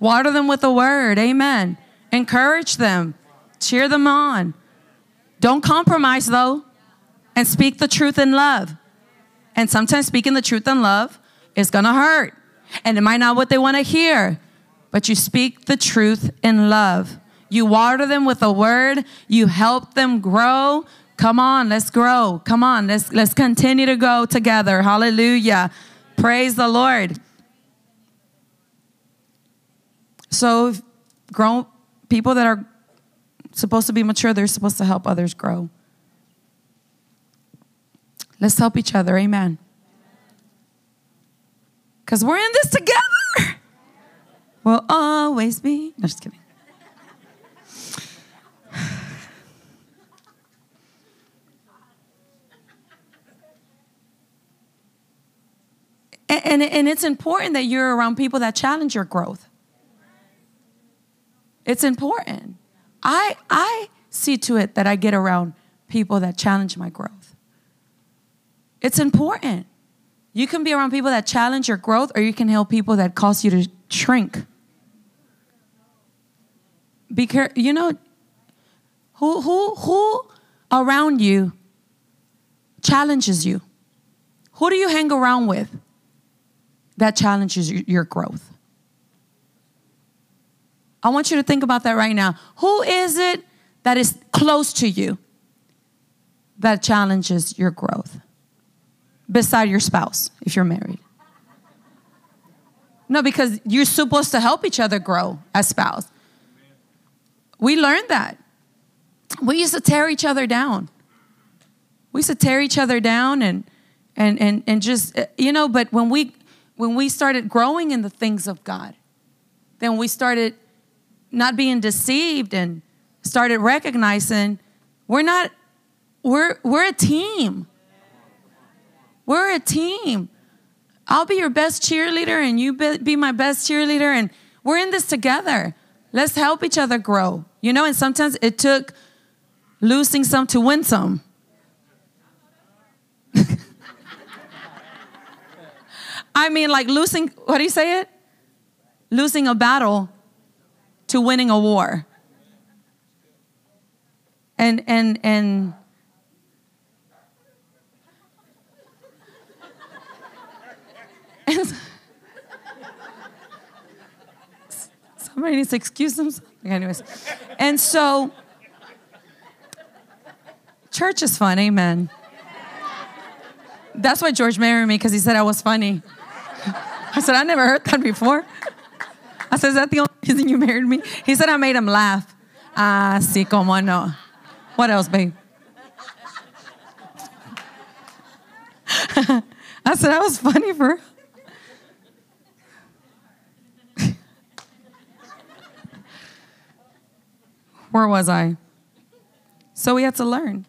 Water them with the word. Amen. Encourage them. Cheer them on. Don't compromise though. And speak the truth in love. And sometimes speaking the truth in love is gonna hurt. And it might not what they wanna hear. But you speak the truth in love. You water them with a word. You help them grow. Come on, let's grow. Come on, let's let's continue to go together. Hallelujah. Praise the Lord. So, grown people that are supposed to be mature, they're supposed to help others grow. Let's help each other. Amen. Because we're in this together. We'll always be. No, just kidding. And, and, and, it's important that you're around people that challenge your growth. It's important. I, I see to it that I get around people that challenge my growth. It's important. You can be around people that challenge your growth, or you can help people that cause you to shrink. Be careful. You know, who, who, who around you challenges you? Who do you hang around with that challenges your growth? I want you to think about that right now. Who is it that is close to you that challenges your growth? Beside your spouse, if you're married. No, because you're supposed to help each other grow as spouse. We learned that. We used to tear each other down. We used to tear each other down and and and and just eh, you know, but when we when we started growing in the things of God, then we started not being deceived and started recognizing we're not we're we're a team. We're a team. I'll be your best cheerleader and you be my best cheerleader and we're in this together. Let's help each other grow. You know, and sometimes it took losing some to win some. I mean, like losing, what do you say it? Losing a battle to winning a war. And, and, and, and somebody needs to excuse themselves. Anyways, and so church is fun, amen. That's why George married me because he said I was funny. I said, I never heard that before. I said, Is that the only reason you married me? He said, I made him laugh. Ah, sí, como no. What else, babe? I said, That was funny for Where was I? So we had to learn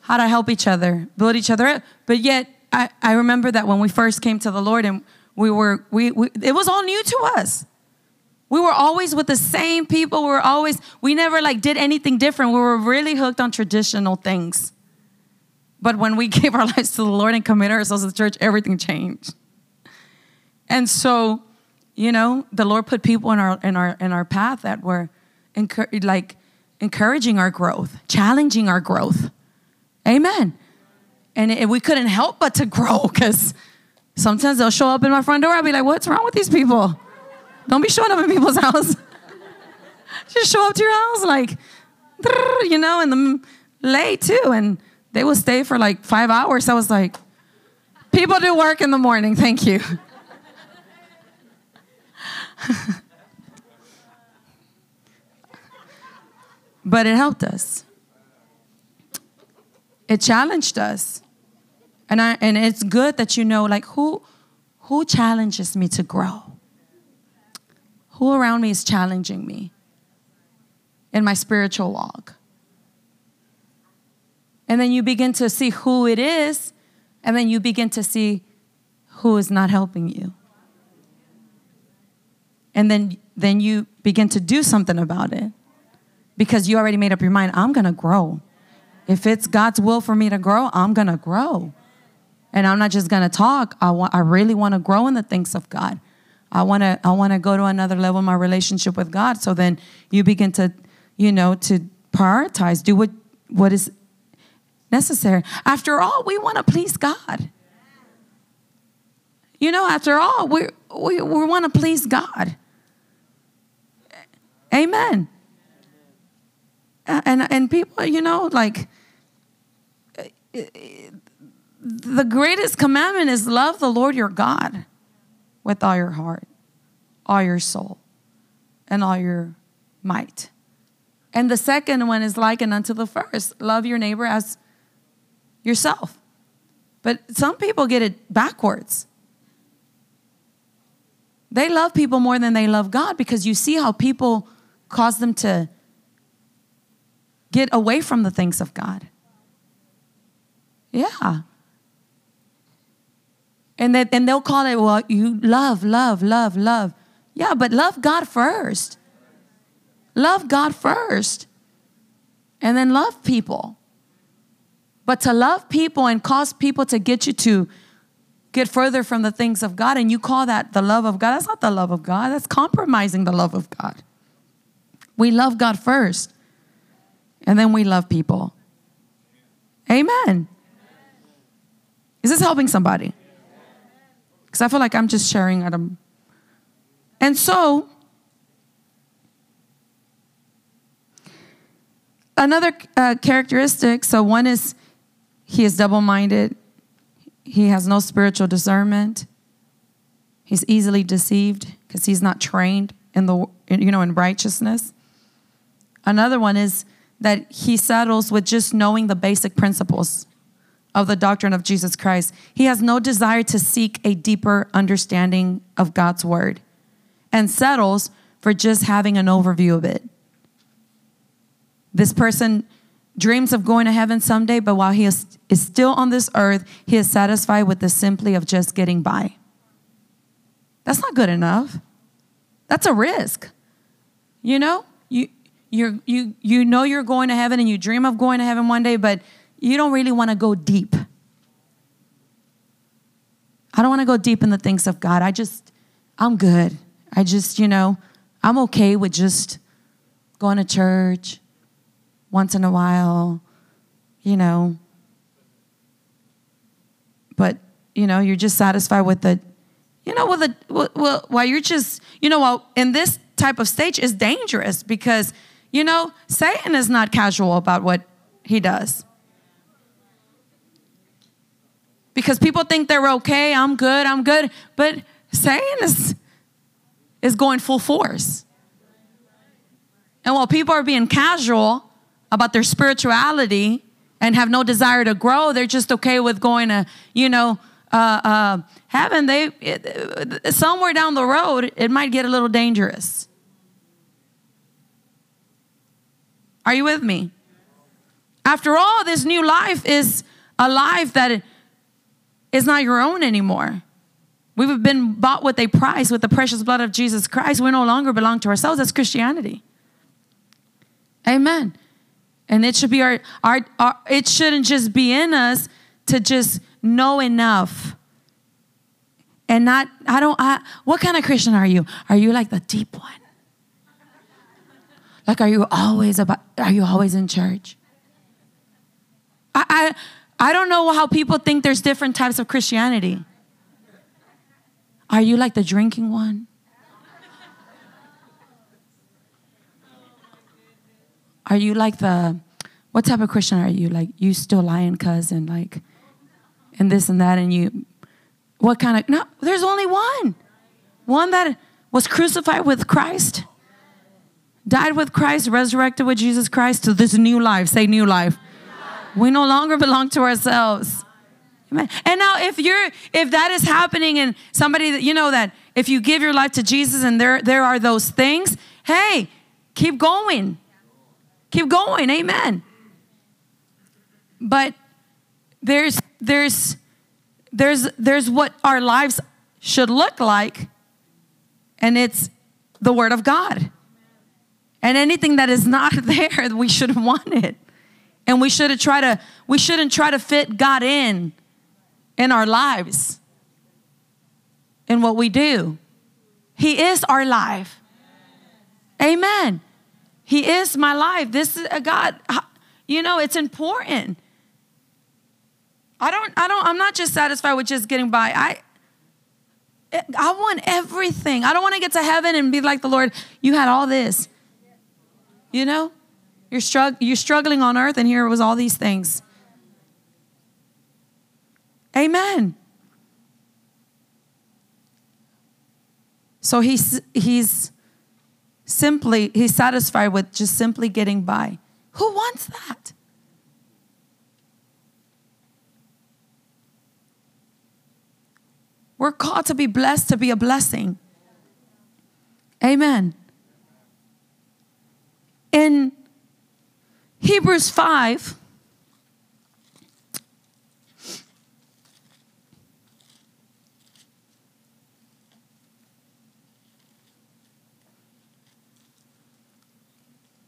how to help each other, build each other up. But yet, I, I remember that when we first came to the Lord and we were, we, we, it was all new to us. We were always with the same people. We were always, we never like did anything different. We were really hooked on traditional things. But when we gave our lives to the Lord and committed ourselves to the church, everything changed. And so, you know, the Lord put people in our in our in our path that were like encouraging our growth, challenging our growth. Amen. And it, we couldn't help but to grow because sometimes they'll show up in my front door. I'll be like, what's wrong with these people? Don't be showing up in people's house. Just show up to your house like, you know, and the late too. And they will stay for like five hours. I was like, people do work in the morning. Thank you. but it helped us. It challenged us. And I and it's good that you know like who who challenges me to grow? Who around me is challenging me in my spiritual walk? And then you begin to see who it is, and then you begin to see who is not helping you. And then, then you begin to do something about it because you already made up your mind I'm gonna grow. If it's God's will for me to grow, I'm gonna grow. And I'm not just gonna talk, I, want, I really wanna grow in the things of God. I wanna, I wanna go to another level in my relationship with God. So then you begin to, you know, to prioritize, do what, what is necessary. After all, we wanna please God. You know, after all, we, we, we wanna please God. Amen. And, and people, you know, like, the greatest commandment is love the Lord your God with all your heart, all your soul, and all your might. And the second one is likened unto the first love your neighbor as yourself. But some people get it backwards. They love people more than they love God because you see how people cause them to get away from the things of God. Yeah. And, that, they'll call it, well, you love, love, love, love. Yeah, but love God first. Love God first. And then love people. But to love people and cause people to get you to get further from the things of God, and you call that the love of God, that's not the love of God. That's compromising the love of God. We love God first, and then we love people. Amen. Is this helping somebody? Because I feel like I'm just sharing at. And so, another uh, characteristic so, one is he is double minded, he has no spiritual discernment, he's easily deceived because he's not trained in the you know in righteousness. Another one is that he settles with just knowing the basic principles of the doctrine of Jesus Christ. He has no desire to seek a deeper understanding of God's word and settles for just having an overview of it. This person dreams of going to heaven someday, but while he is, is still on this earth, he is satisfied with the simply of just getting by. That's not good enough. That's a risk. You know, you, you you, you know you're going to heaven and you dream of going to heaven one day, but you don't really want to go deep. I don't want to go deep in the things of God. I just, I'm good. I just, you know, I'm okay with just going to church once in a while, you know. But, you know, you're just satisfied with the, you know, with the, well, while you're just, you know, while in this type of stage is dangerous because, you know, Satan is not casual about what he does. Because people think they're okay, I'm good, I'm good. But Satan is, is going full force. And while people are being casual about their spirituality and have no desire to grow, they're just okay with going to, you know, uh, uh, heaven. They it, somewhere down the road, it might get a little dangerous. Are you with me? After all, this new life is a life that is not your own anymore. We've been bought with a price, with the precious blood of Jesus Christ. We no longer belong to ourselves. That's Christianity. Amen. And it should be our, our, our it shouldn't just be in us to just know enough and not i don't I, what kind of christian are you are you like the deep one like are you always about are you always in church i i I don't know how people think there's different types of Christianity. Are you like the drinking one? Are you like the, what type of Christian are you? Like, you still lying, cousin, like, and this and that, and you, what kind of, no, there's only one. One that was crucified with Christ, died with Christ, resurrected with Jesus Christ to this new life. Say new life. We no longer belong to ourselves. Amen. And now if you're if that is happening and somebody that you know that if you give your life to Jesus and there, there are those things, hey, keep going. Keep going. Amen. But there's there's there's there's what our lives should look like, and it's the word of God. And anything that is not there, we shouldn't want it. And we shouldn't try to we shouldn't try to fit God in in our lives in what we do. He is our life. Amen. He is my life. This is a God. You know, it's important. I don't, I don't, I'm not just satisfied with just getting by. I I want everything. I don't want to get to heaven and be like the Lord, you had all this. You know? You're, strugg- you're struggling on earth, and here was all these things. Amen. So he's, he's simply, he's satisfied with just simply getting by. Who wants that? We're called to be blessed, to be a blessing. Amen. In Hebrews 5,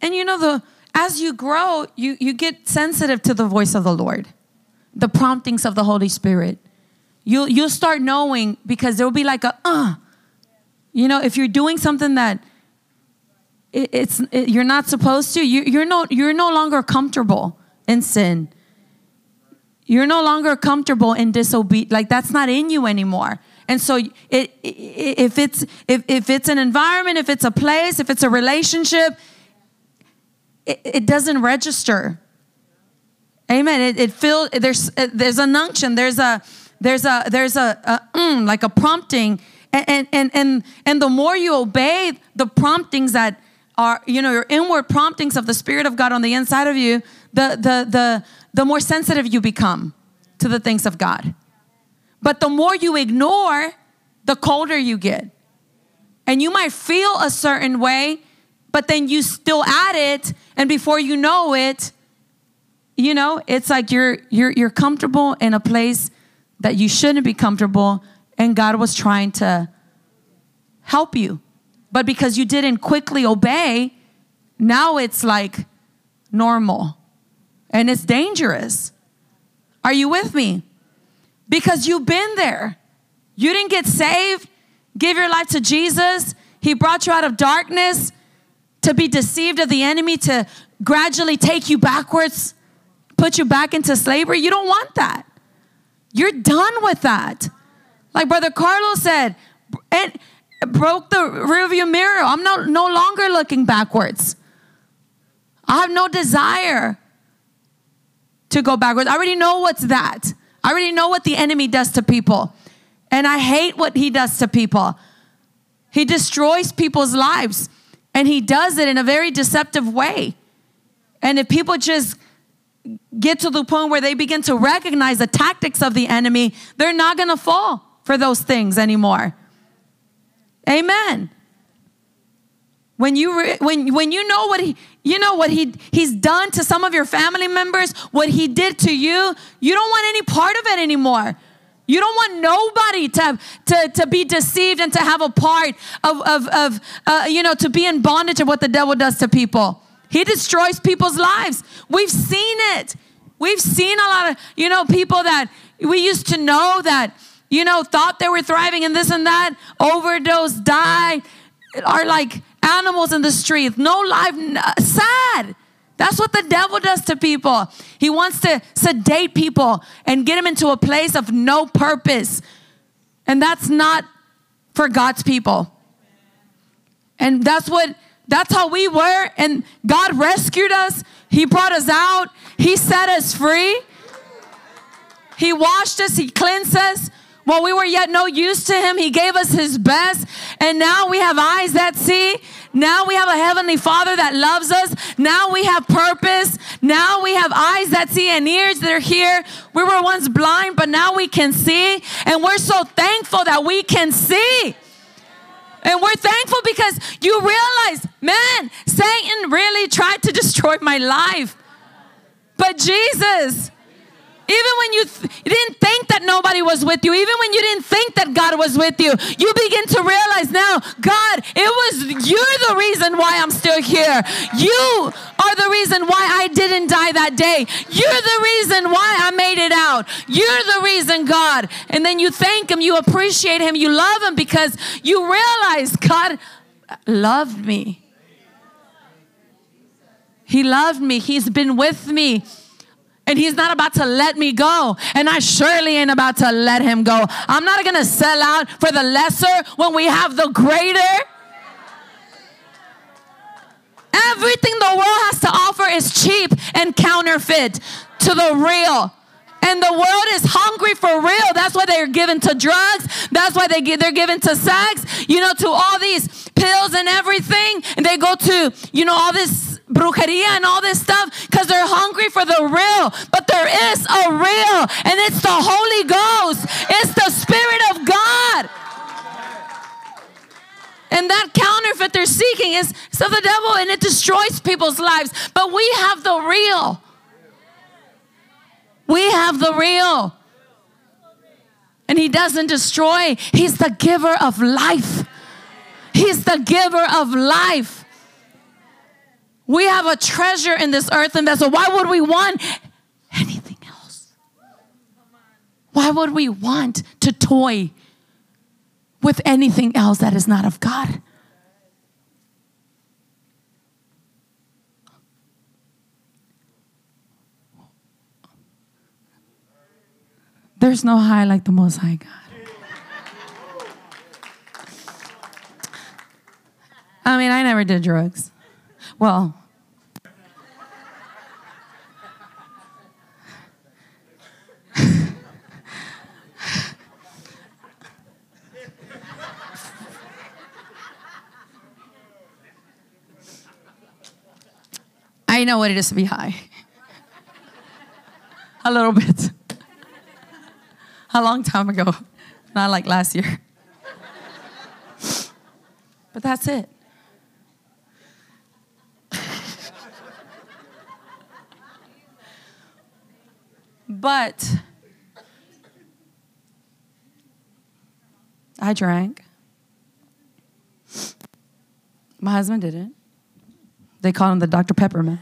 And you know, the as you grow, you, you get sensitive to the voice of the Lord, the promptings of the Holy Spirit. You'll you'll start knowing because there'll be like a uh. You know, if you're doing something that it, it's it, you're not supposed to, you, you're no you're no longer comfortable in sin. You're no longer comfortable in disobedience. Like that's not in you anymore. And so it, it, if it's if, if it's an environment, if it's a place, if it's a relationship, it, it doesn't register. Amen. It, it feels there's there's an unction. There's a there's a there's a, a mm, like a prompting, and and and and the more you obey the promptings that are you know your inward promptings of the Spirit of God on the inside of you, the the the the more sensitive you become to the things of God. But the more you ignore, the colder you get. And you might feel a certain way, but then you still add it and before you know it you know it's like you're you're you're comfortable in a place that you shouldn't be comfortable and God was trying to help you but because you didn't quickly obey now it's like normal and it's dangerous are you with me because you've been there you didn't get saved give your life to Jesus he brought you out of darkness to be deceived of the enemy to gradually take you backwards, put you back into slavery. You don't want that. You're done with that. Like Brother Carlos said, and broke the rearview mirror. I'm no, no longer looking backwards. I have no desire to go backwards. I already know what's that. I already know what the enemy does to people. And I hate what he does to people. He destroys people's lives. And he does it in a very deceptive way. And if people just get to the point where they begin to recognize the tactics of the enemy, they're not going to fall for those things anymore. Amen. When you re- when when you know what he you know what he he's done to some of your family members, what he did to you, you don't want any part of it anymore. You don't want nobody to, to, to be deceived and to have a part of, of, of uh, you know, to be in bondage of what the devil does to people. He destroys people's lives. We've seen it. We've seen a lot of, you know, people that we used to know that, you know, thought they were thriving and this and that, overdose, die, are like animals in the street. No life, uh, sad. That's what the devil does to people. He wants to sedate people and get them into a place of no purpose. And that's not for God's people. And that's what that's how we were and God rescued us. He brought us out. He set us free. He washed us, he cleansed us. While we were yet no use to him, he gave us his best. And now we have eyes that see now we have a heavenly Father that loves us. Now we have purpose. Now we have eyes that see and ears that are here. We were once blind, but now we can see. And we're so thankful that we can see. And we're thankful because you realize, man, Satan really tried to destroy my life. But Jesus, even when you, th- you didn't think that nobody was with you, even when you didn't think that God was with you, you begin to realize now, God, it was you're the reason why I'm still here. You are the reason why I didn't die that day. You're the reason why I made it out. You're the reason, God. And then you thank Him, you appreciate Him, you love Him because you realize God loved me. He loved me. He's been with me. And he's not about to let me go. And I surely ain't about to let him go. I'm not going to sell out for the lesser when we have the greater. Everything the world has to offer is cheap and counterfeit to the real. And the world is hungry for real. That's why they're given to drugs. That's why they they're given to sex, you know, to all these pills and everything. And they go to, you know, all this brujeria and all this stuff because they're hungry for the real. But there is a real, and it's the Holy Ghost, it's the Spirit of God. And that counterfeit they're seeking is, of the devil and it destroys people's lives. But we have the real. We have the real. And he doesn't destroy, he's the giver of life. He's the giver of life. We have a treasure in this earthen vessel. Why would we want anything else? Why would we want to toy with anything else that is not of God? There's no high like the Most High God. I mean, I never did drugs. Well, I know what it is to be high. A little bit. A long time ago, not like last year. But that's it. But I drank. My husband didn't. They called him the Dr. Pepper man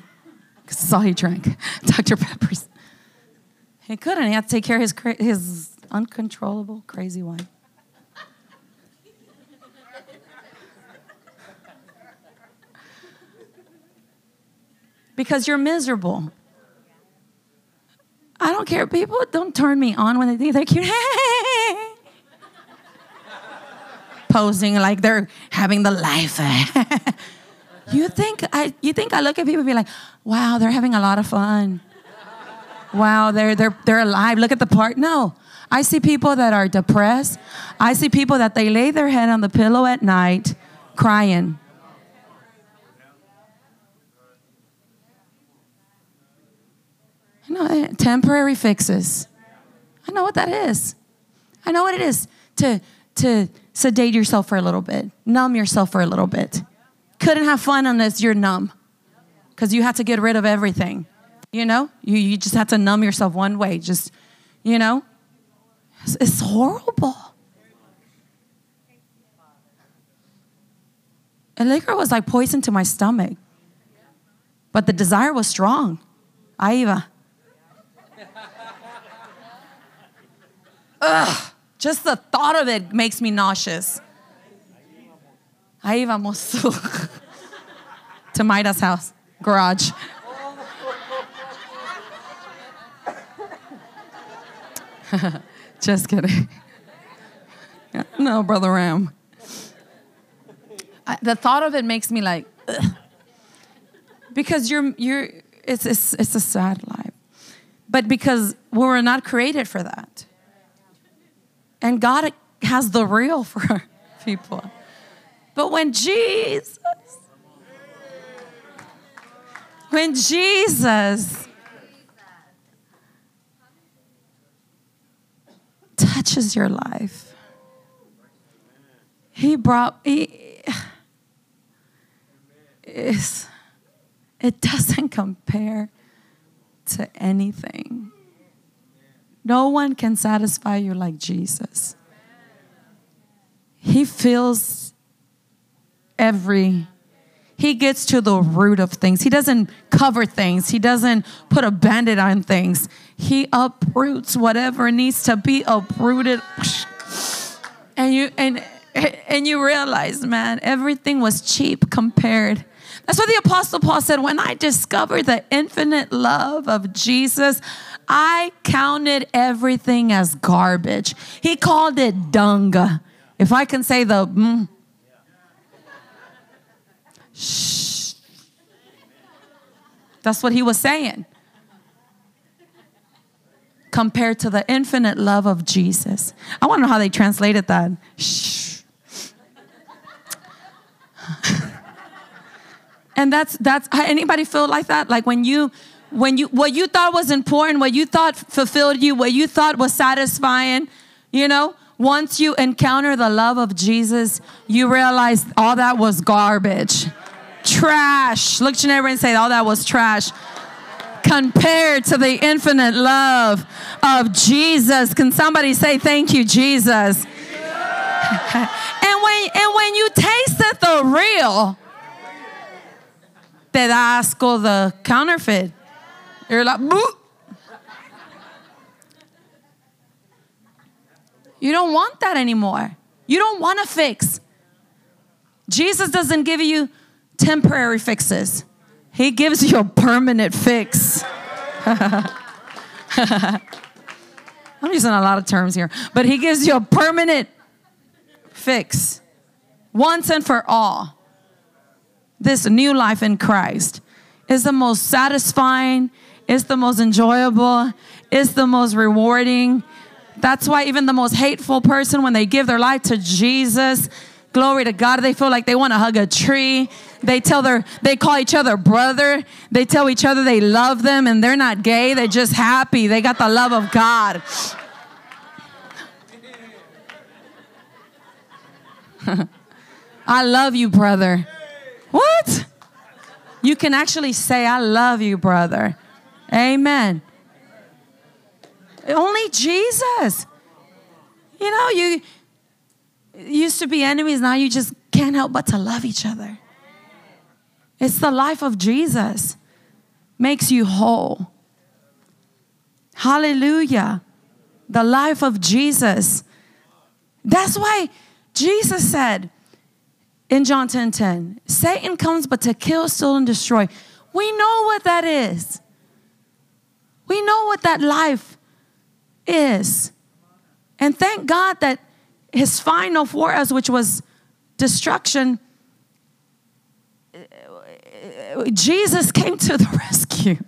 because that's all he drank. Dr. Pepper's. He couldn't. He had to take care of his, his uncontrollable, crazy wine. because you're miserable. I don't care. People don't turn me on when they think they're cute. Hey. Posing like they're having the life. you think I you think I look at people and be like, wow, they're having a lot of fun. Wow, they're they're they're alive. Look at the part. No. I see people that are depressed. I see people that they lay their head on the pillow at night crying. Know, eh, temporary fixes. I know what that is. I know what it is to, to sedate yourself for a little bit, numb yourself for a little bit. Couldn't have fun unless you're numb because you had to get rid of everything. You know, you, you just had to numb yourself one way. Just, you know, it's, it's horrible. And liquor was like poison to my stomach, but the desire was strong. Aiva. Ugh, just the thought of it makes me nauseous. Ahí vamos to Maida's house, garage. just kidding. no, Brother Ram. I, the thought of it makes me like, ugh. because you're, you're, it's, it's, it's a sad life. But because we were not created for that. And God has the real for people. But when Jesus, when Jesus touches your life, He brought, he, it's, it doesn't compare to anything. No one can satisfy you like Jesus. He feels every he gets to the root of things. He doesn't cover things. He doesn't put a Band-Aid on things. He uproots whatever needs to be uprooted. And you and and you realize, man, everything was cheap compared. That's what the apostle Paul said, when I discovered the infinite love of Jesus, I counted everything as garbage. He called it dung. If I can say the mm, shh. That's what he was saying. Compared to the infinite love of Jesus. I want to know how they translated that. Shh. and that's that's anybody feel like that? Like when you when you what you thought was important, what you thought fulfilled you, what you thought was satisfying, you know, once you encounter the love of Jesus, you realize all that was garbage. Trash. Look your neighbor and say, all that was trash. Compared to the infinite love of Jesus. Can somebody say, Thank you, Jesus? and when and when you tasted the real, da asco the counterfeit. You're like, Boo! You don't want that anymore. You don't want to fix. Jesus doesn't give you temporary fixes, He gives you a permanent fix. I'm using a lot of terms here, but He gives you a permanent fix once and for all. This new life in Christ is the most satisfying, it's the most enjoyable, it's the most rewarding. That's why even the most hateful person, when they give their life to Jesus, glory to God, they feel like they want to hug a tree. They tell their, they call each other brother. They tell each other they love them and they're not gay. They're just happy. They got the love of God. I love you, brother. What? You can actually say, I love you, brother. Amen. Only Jesus. You know, you used to be enemies, now you just can't help but to love each other. It's the life of Jesus makes you whole. Hallelujah. The life of Jesus. That's why Jesus said in John 10 10, Satan comes but to kill, steal, and destroy. We know what that is. We know what that life is. And thank God that his final for us, which was destruction, Jesus came to the rescue.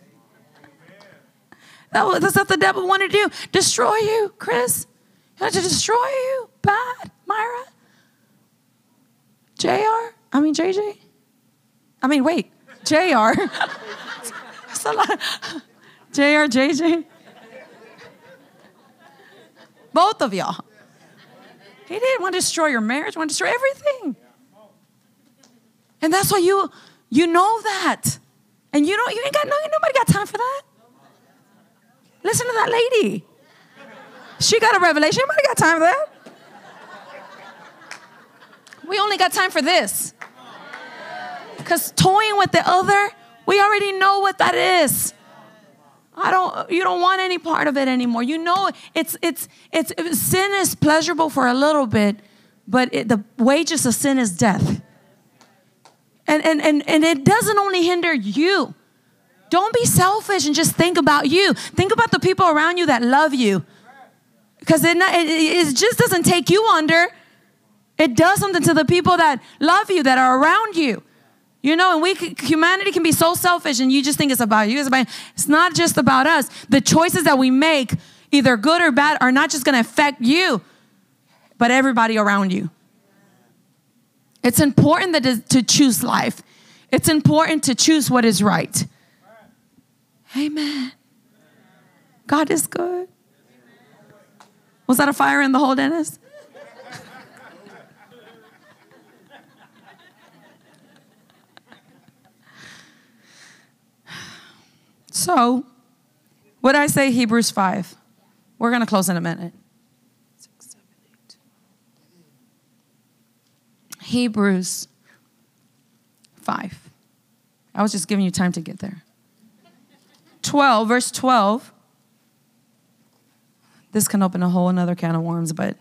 That was, that's what the devil wanted to do destroy you, Chris. He wanted to destroy you, bad, Myra. JR, I mean, JJ. I mean, wait, JR. that's a lot. JR, JJ. Both of y'all. He didn't want to destroy your marriage, want to destroy everything. And that's why you you know that. And you don't you ain't got no nobody got time for that. Listen to that lady. She got a revelation. Anybody got time for that? We only got time for this. Because toying with the other, we already know what that is. I don't you don't want any part of it anymore. You know it's it's it's, sin is pleasurable for a little bit, but it, the wages of sin is death. And, and and and it doesn't only hinder you. Don't be selfish and just think about you. Think about the people around you that love you. Because it, it, it just doesn't take you under. It does something to the people that love you, that are around you. You know, and we humanity can be so selfish and you just think it's about you. It's about it's not just about us. The choices that we make, either good or bad, are not just going to affect you, but everybody around you. It's important that to choose life. It's important to choose what is right. Amen. God is good. Was that a fire in the hole, Dennis? So, what I say Hebrews 5? We're going to close in a minute. Hebrews 5. I was just giving you time to get there. 12, verse 12. This can open a whole another can of worms, but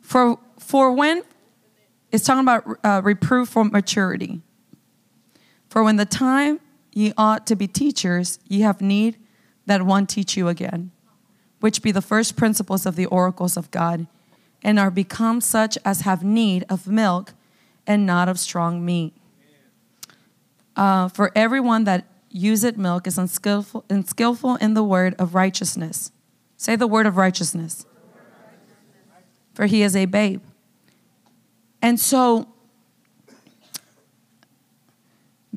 for, for when, it's talking about uh, reproof for maturity. For when the time ye ought to be teachers, ye have need that one teach you again, which be the first principles of the oracles of God, and are become such as have need of milk and not of strong meat. Uh, for everyone that useth milk is unskillful, unskillful in the word of righteousness. Say the word of righteousness. For he is a babe. And so,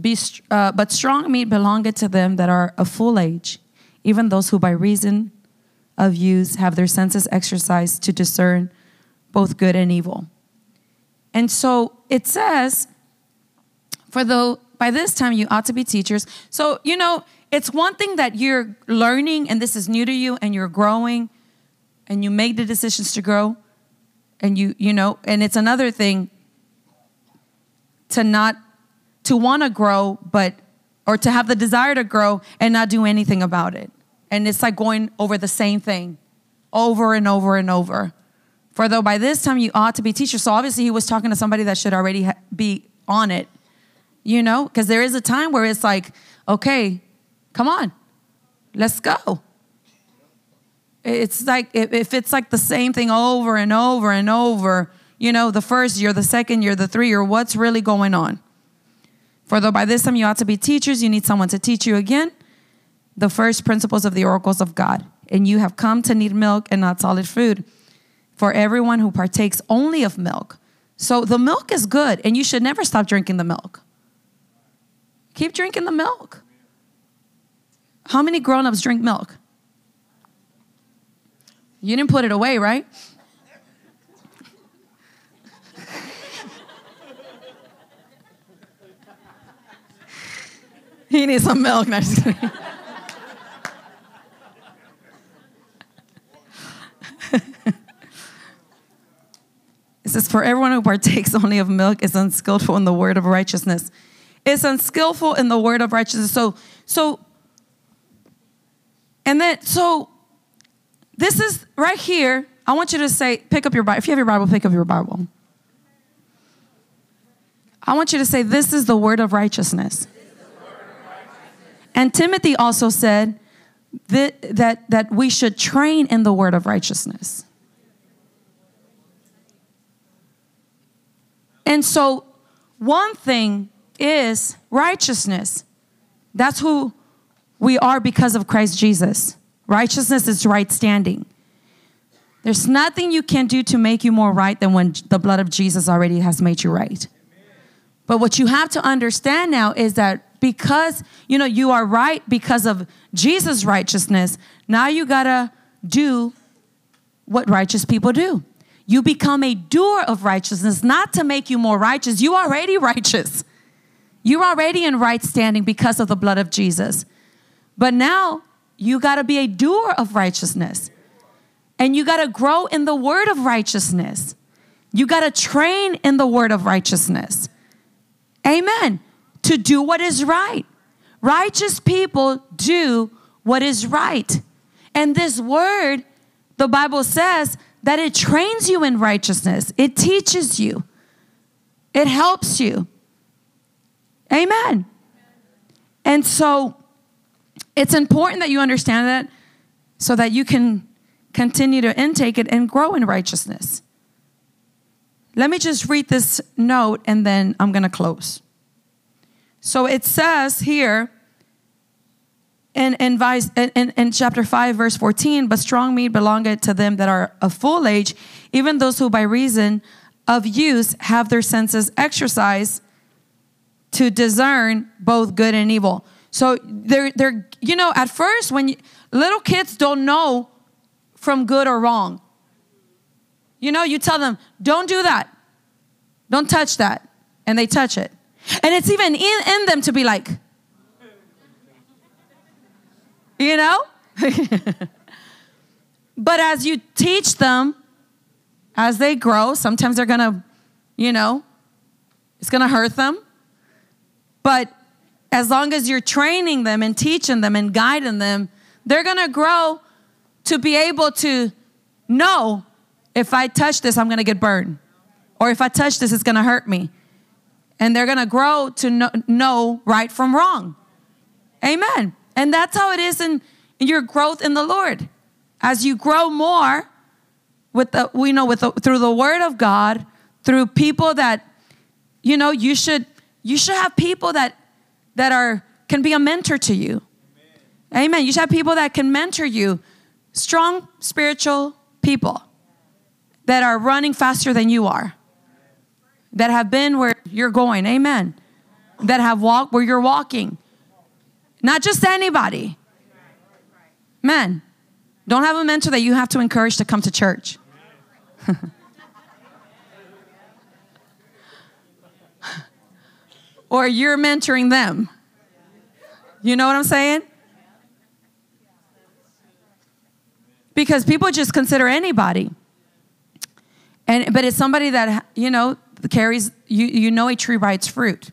be, uh, but strong meat belongeth to them that are of full age, even those who by reason of use have their senses exercised to discern both good and evil. And so it says, for though by this time you ought to be teachers. So, you know, it's one thing that you're learning and this is new to you and you're growing and you make the decisions to grow and you, you know, and it's another thing to not, to want to grow, but, or to have the desire to grow and not do anything about it. And it's like going over the same thing over and over and over. For though by this time you ought to be teachers. So obviously he was talking to somebody that should already ha- be on it, you know, because there is a time where it's like, okay, come on, let's go. It's like, if it's like the same thing over and over and over, you know, the first year, the second year, the three year, what's really going on? For though by this time you ought to be teachers, you need someone to teach you again the first principles of the oracles of God. And you have come to need milk and not solid food. For everyone who partakes only of milk. So the milk is good, and you should never stop drinking the milk. Keep drinking the milk. How many grown ups drink milk? You didn't put it away, right? He needs some milk. No, It says, For everyone who partakes only of milk is unskillful in the word of righteousness. It's unskillful in the word of righteousness. So, so, and then, so this is right here. I want you to say, pick up your Bible. If you have your Bible, pick up your Bible. I want you to say, This is the word of righteousness. And Timothy also said that, that, that we should train in the word of righteousness. And so, one thing is righteousness. That's who we are because of Christ Jesus. Righteousness is right standing. There's nothing you can do to make you more right than when the blood of Jesus already has made you right. But what you have to understand now is that because you know you are right because of Jesus' righteousness, now you got to do what righteous people do. You become a doer of righteousness, not to make you more righteous. You already righteous. You're already in right standing because of the blood of Jesus. But now you got to be a doer of righteousness. And you got to grow in the word of righteousness. You got to train in the word of righteousness. Amen. To do what is right. Righteous people do what is right. And this word, the Bible says, that it trains you in righteousness, it teaches you, it helps you. Amen. And so it's important that you understand that so that you can continue to intake it and grow in righteousness. Let me just read this note and then I'm going to close. So it says here, in, in, vice, in, in chapter 5, verse 14, but strong meat belongeth to them that are of full age, even those who by reason of use have their senses exercised to discern both good and evil. So they're, they're you know, at first, when you, little kids don't know from good or wrong, you know, you tell them, don't do that, don't touch that, and they touch it. And it's even in, in them to be like, you know? but as you teach them, as they grow, sometimes they're gonna, you know, it's gonna hurt them. But as long as you're training them and teaching them and guiding them, they're gonna grow to be able to know if I touch this, I'm gonna get burned. Or if I touch this, it's gonna hurt me. And they're gonna grow to know, know right from wrong. Amen. And that's how it is in, in your growth in the Lord. As you grow more with the, we know with the, through the word of God, through people that, you know, you should, you should have people that, that are, can be a mentor to you. Amen. Amen. You should have people that can mentor you. Strong spiritual people that are running faster than you are, that have been where you're going. Amen. That have walked where you're walking. Not just anybody. Men, don't have a mentor that you have to encourage to come to church. or you're mentoring them. You know what I'm saying? Because people just consider anybody. And but it's somebody that you know carries you you know a tree by its fruit.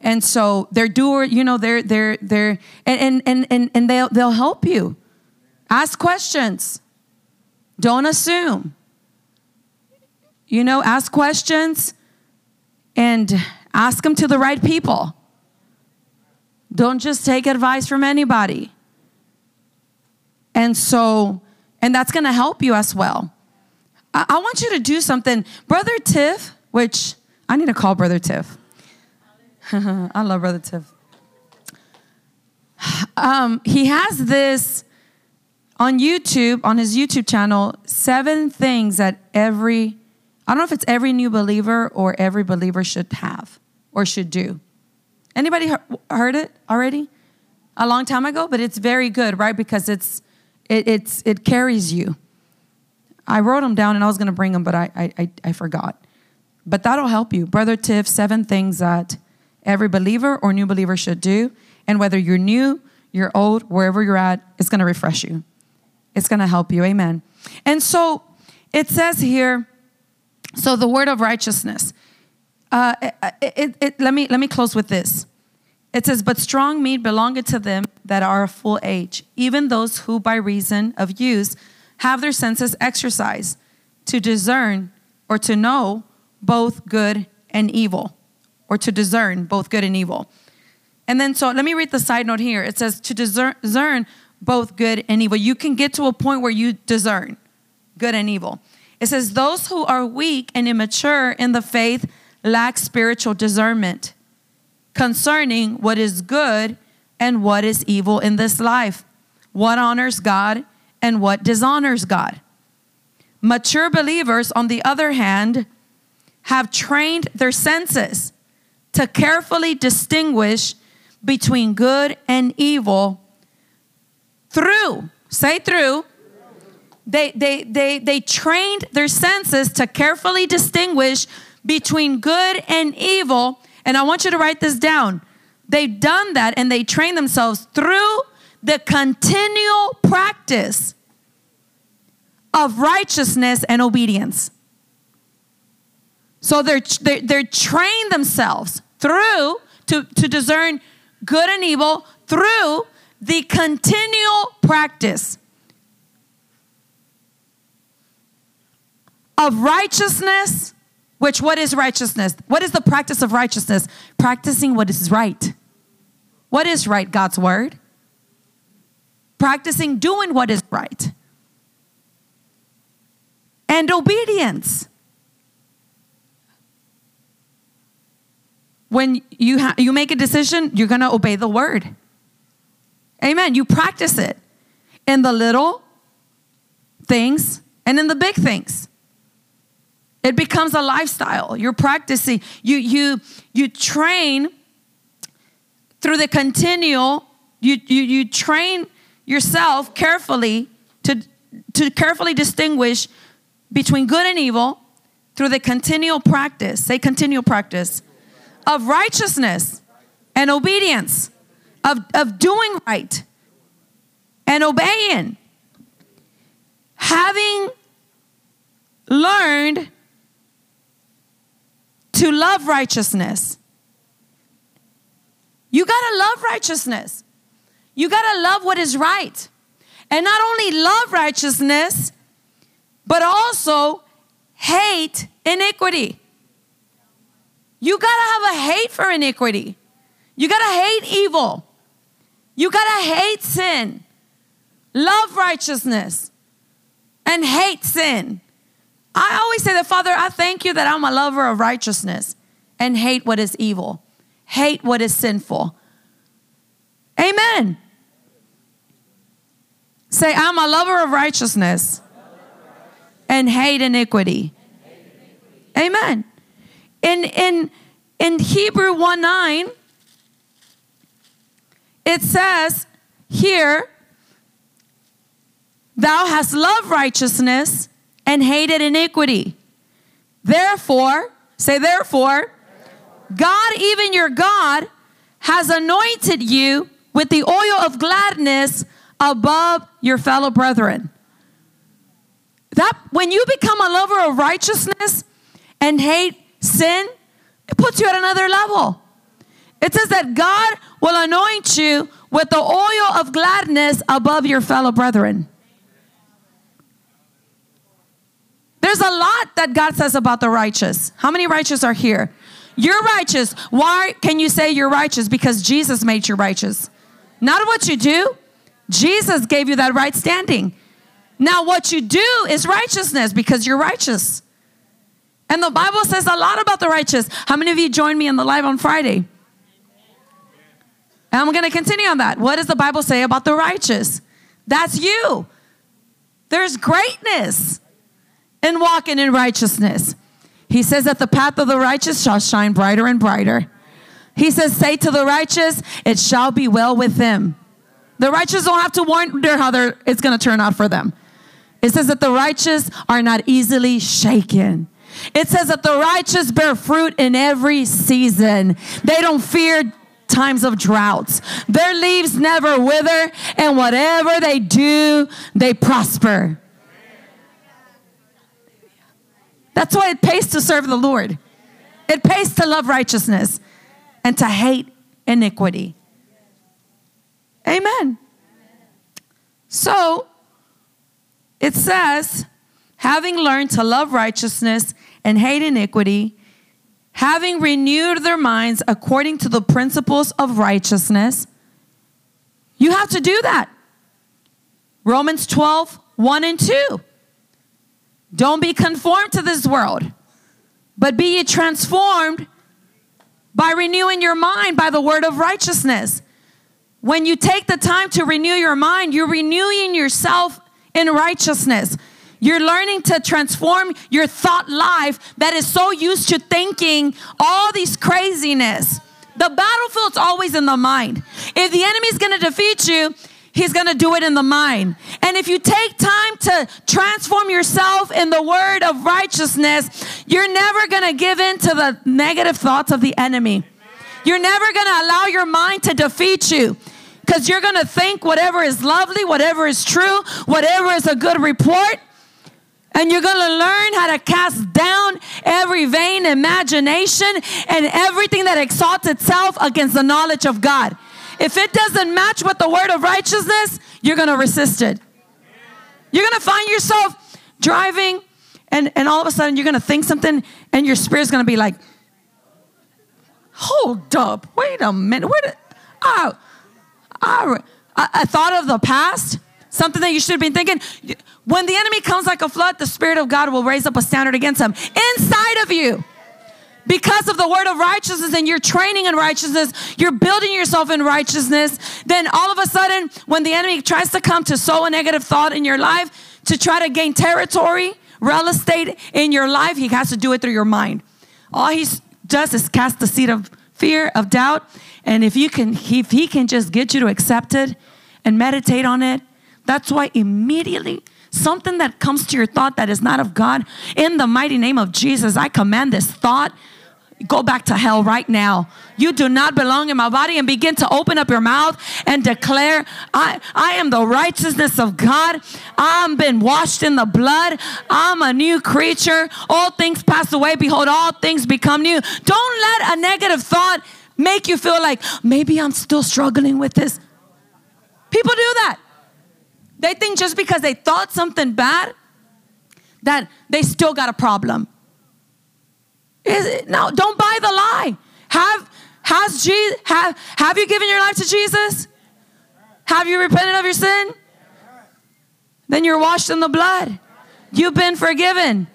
And so they're doer, you know, they're they're they're and and and and they'll they'll help you. Ask questions. Don't assume. You know, ask questions and ask them to the right people. Don't just take advice from anybody. And so, and that's going to help you as well. I, I, want you to do something. Brother Tiff, which I need to call Brother Tiff. I love Brother Tiff. Um, he has this on YouTube, on his YouTube channel, seven things that every, I don't know if it's every new believer or every believer should have or should do. Anybody heard it already? A long time ago, but it's very good, right? Because it's it it's it carries you. I wrote them down and I was going to bring them, but I, I I forgot. But that'll help you, brother Tiff. Seven things that every believer or new believer should do, and whether you're new, you're old, wherever you're at, it's going to refresh you. It's going to help you. Amen. And so it says here. So the word of righteousness. Uh, it, it, it, let me let me close with this. It says, "But strong meat belongeth to them that are of full age, even those who, by reason of use, have their senses exercised to discern or to know both good and evil, or to discern both good and evil." And then, so let me read the side note here. It says, "To discern both good and evil." You can get to a point where you discern good and evil. It says, "Those who are weak and immature in the faith." lack spiritual discernment concerning what is good and what is evil in this life, what honors God and what dishonors God. Mature believers, on the other hand, have trained their senses to carefully distinguish between good and evil through, say through, they, they, they, they trained their senses to carefully distinguish between good and evil. And I want you to write this down. They've done that and they train themselves through the continual practice of righteousness and obedience. So they're, they're, they're trained themselves through to, to discern good and evil through the continual practice of righteousness which, what is righteousness? What is the practice of righteousness? Practicing what is right. What is right? God's word. Practicing doing what is right. And obedience. When you, ha- you make a decision, you're going to obey the word. Amen. You practice it in the little things and in the big things. It becomes a lifestyle. You're practicing. You you you train through the continual. You you you train yourself carefully to to carefully distinguish between good and evil through the continual practice. Say continual practice of righteousness and obedience of of doing right and obeying. Having learned to love righteousness. You gotta love righteousness. You gotta love what is right. And not only love righteousness, but also hate iniquity. You gotta have a hate for iniquity. You gotta hate evil. You gotta hate sin. Love righteousness and hate sin. I always say that, Father, I thank you that I'm a lover of righteousness and hate what is evil, hate what is sinful. Amen. Say, I'm a lover of righteousness and hate iniquity. Amen. In, in, in Hebrew 1 9, it says here, Thou hast loved righteousness and hated iniquity. Therefore, say, therefore, God, even your God, has anointed you with the oil of gladness above your fellow brethren. That when you become a lover of righteousness and hate sin, it puts you at another level. It says that God will anoint you with the oil of gladness above your fellow brethren. There's a lot that God says about the righteous. How many righteous are here? You're righteous. Why can you say you're righteous? Because Jesus made you righteous. Not what you do. Jesus gave you that right standing. Now, what you do is righteousness because you're righteous. And the Bible says a lot about the righteous. How many of you joined me in the live on Friday? And I'm going to continue on that. What does the Bible say about the righteous? That's you. There's greatness in walking in righteousness. He says that the path of the righteous shall shine brighter and brighter. He says, Say to the righteous, it shall be well with them. The righteous don't have to wonder how it's going to turn out for them. It says that the righteous are not easily shaken. It says that the righteous bear fruit in every season. They don't fear times of droughts. Their leaves never wither, and whatever they do, they prosper. That's why it pays to serve the Lord. It pays to love righteousness and to hate iniquity. Amen. So it says, having learned to love righteousness and hate iniquity, having renewed their minds according to the principles of righteousness, you have to do that. Romans 12, 1 and 2. Don't be conformed to this world, but be ye transformed by renewing your mind by the word of righteousness. When you take the time to renew your mind, you're renewing yourself in righteousness. You're learning to transform your thought life that is so used to thinking all these craziness. The battlefield's always in the mind. If the enemy's gonna defeat you, He's going to do it in the mind. And if you take time to transform yourself in the word of righteousness, you're never going to give in to the negative thoughts of the enemy. You're never going to allow your mind to defeat you because you're going to think whatever is lovely, whatever is true, whatever is a good report. And you're going to learn how to cast down every vain imagination and everything that exalts itself against the knowledge of God. If it doesn't match with the word of righteousness, you're going to resist it. You're going to find yourself driving, and, and all of a sudden you're going to think something, and your spirit's going to be like, hold up, wait a minute. Did, oh, I, I thought of the past, something that you should have been thinking. When the enemy comes like a flood, the Spirit of God will raise up a standard against him inside of you because of the word of righteousness and you're training in righteousness, you're building yourself in righteousness, then all of a sudden, when the enemy tries to come to sow a negative thought in your life to try to gain territory, real estate in your life, he has to do it through your mind. All he does is cast the seed of fear, of doubt, and if you can, if he can just get you to accept it and meditate on it, that's why immediately something that comes to your thought that is not of God, in the mighty name of Jesus, I command this thought go back to hell right now. You do not belong in my body and begin to open up your mouth and declare, I, I am the righteousness of God. I'm been washed in the blood. I'm a new creature. All things pass away. Behold, all things become new. Don't let a negative thought make you feel like maybe I'm still struggling with this. People do that. They think just because they thought something bad that they still got a problem. No, don't buy the lie. Have has Jesus have have you given your life to Jesus? Have you repented of your sin? Then you're washed in the blood. You've been forgiven.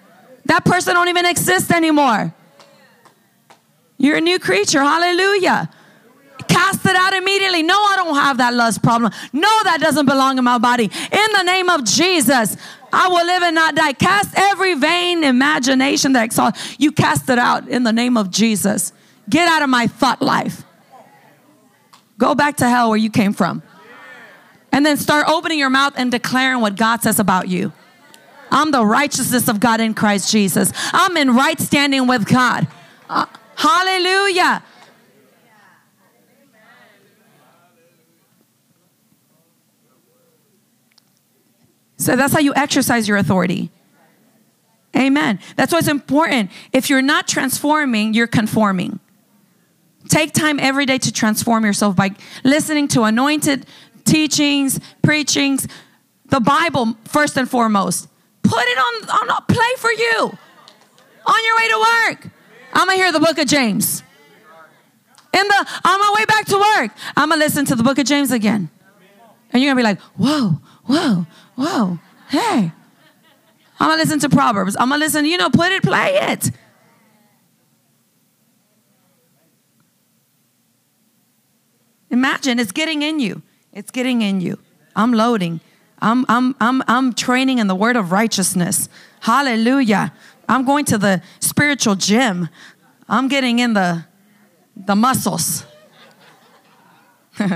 That person don't even exist anymore. You're a new creature. Hallelujah. Cast it out immediately. No, have that lust problem. No, that doesn't belong in my body. In the name of Jesus, I will live and not die. Cast every vain imagination that exalts. You cast it out in the name of Jesus. Get out of my thought life. Go back to hell where you came from. And then start opening your mouth and declaring what God says about you. I'm the righteousness of God in Christ Jesus. I'm in right standing with God. Uh, hallelujah. So that's how you exercise your authority. Amen. That's why it's important. If you're not transforming, you're conforming. Take time every day to transform yourself by listening to anointed teachings, preachings, the Bible first and foremost. Put it on, on a play for you on your way to work. I'm gonna hear the book of James. In the on my way back to work, I'm gonna listen to the book of James again. And you're gonna be like, whoa, whoa, whoa, hey. I'm gonna listen to Proverbs. I'm gonna listen, you know, put it, play it. Imagine it's getting in you. It's getting in you. I'm loading. I'm, I'm, I'm, I'm training in the word of righteousness. Hallelujah. I'm going to the spiritual gym. I'm getting in the, the muscles. All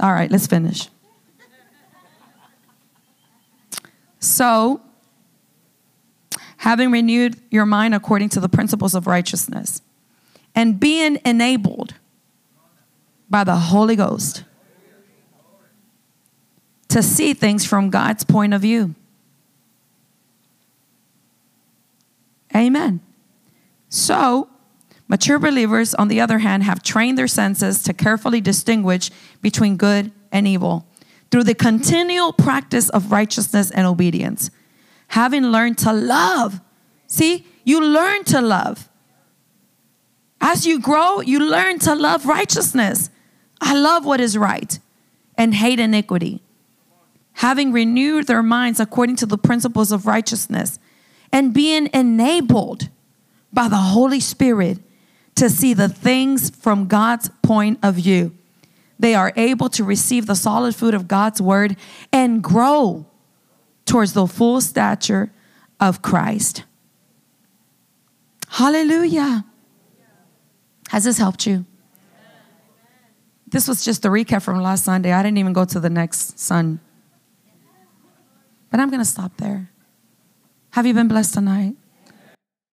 right, let's finish. So, having renewed your mind according to the principles of righteousness and being enabled by the Holy Ghost to see things from God's point of view. Amen. So, mature believers, on the other hand, have trained their senses to carefully distinguish between good and evil through the continual practice of righteousness and obedience, having learned to love. See, you learn to love. As you grow, you learn to love righteousness. I love what is right and hate iniquity. Having renewed their minds according to the principles of righteousness and being enabled by the Holy Spirit to see the things from God's point of view they are able to receive the solid food of God's word and grow towards the full stature of Christ. Hallelujah. Has this helped you? This was just the recap from last Sunday. I didn't even go to the next Sun. But I'm going to stop there. Have you been blessed tonight?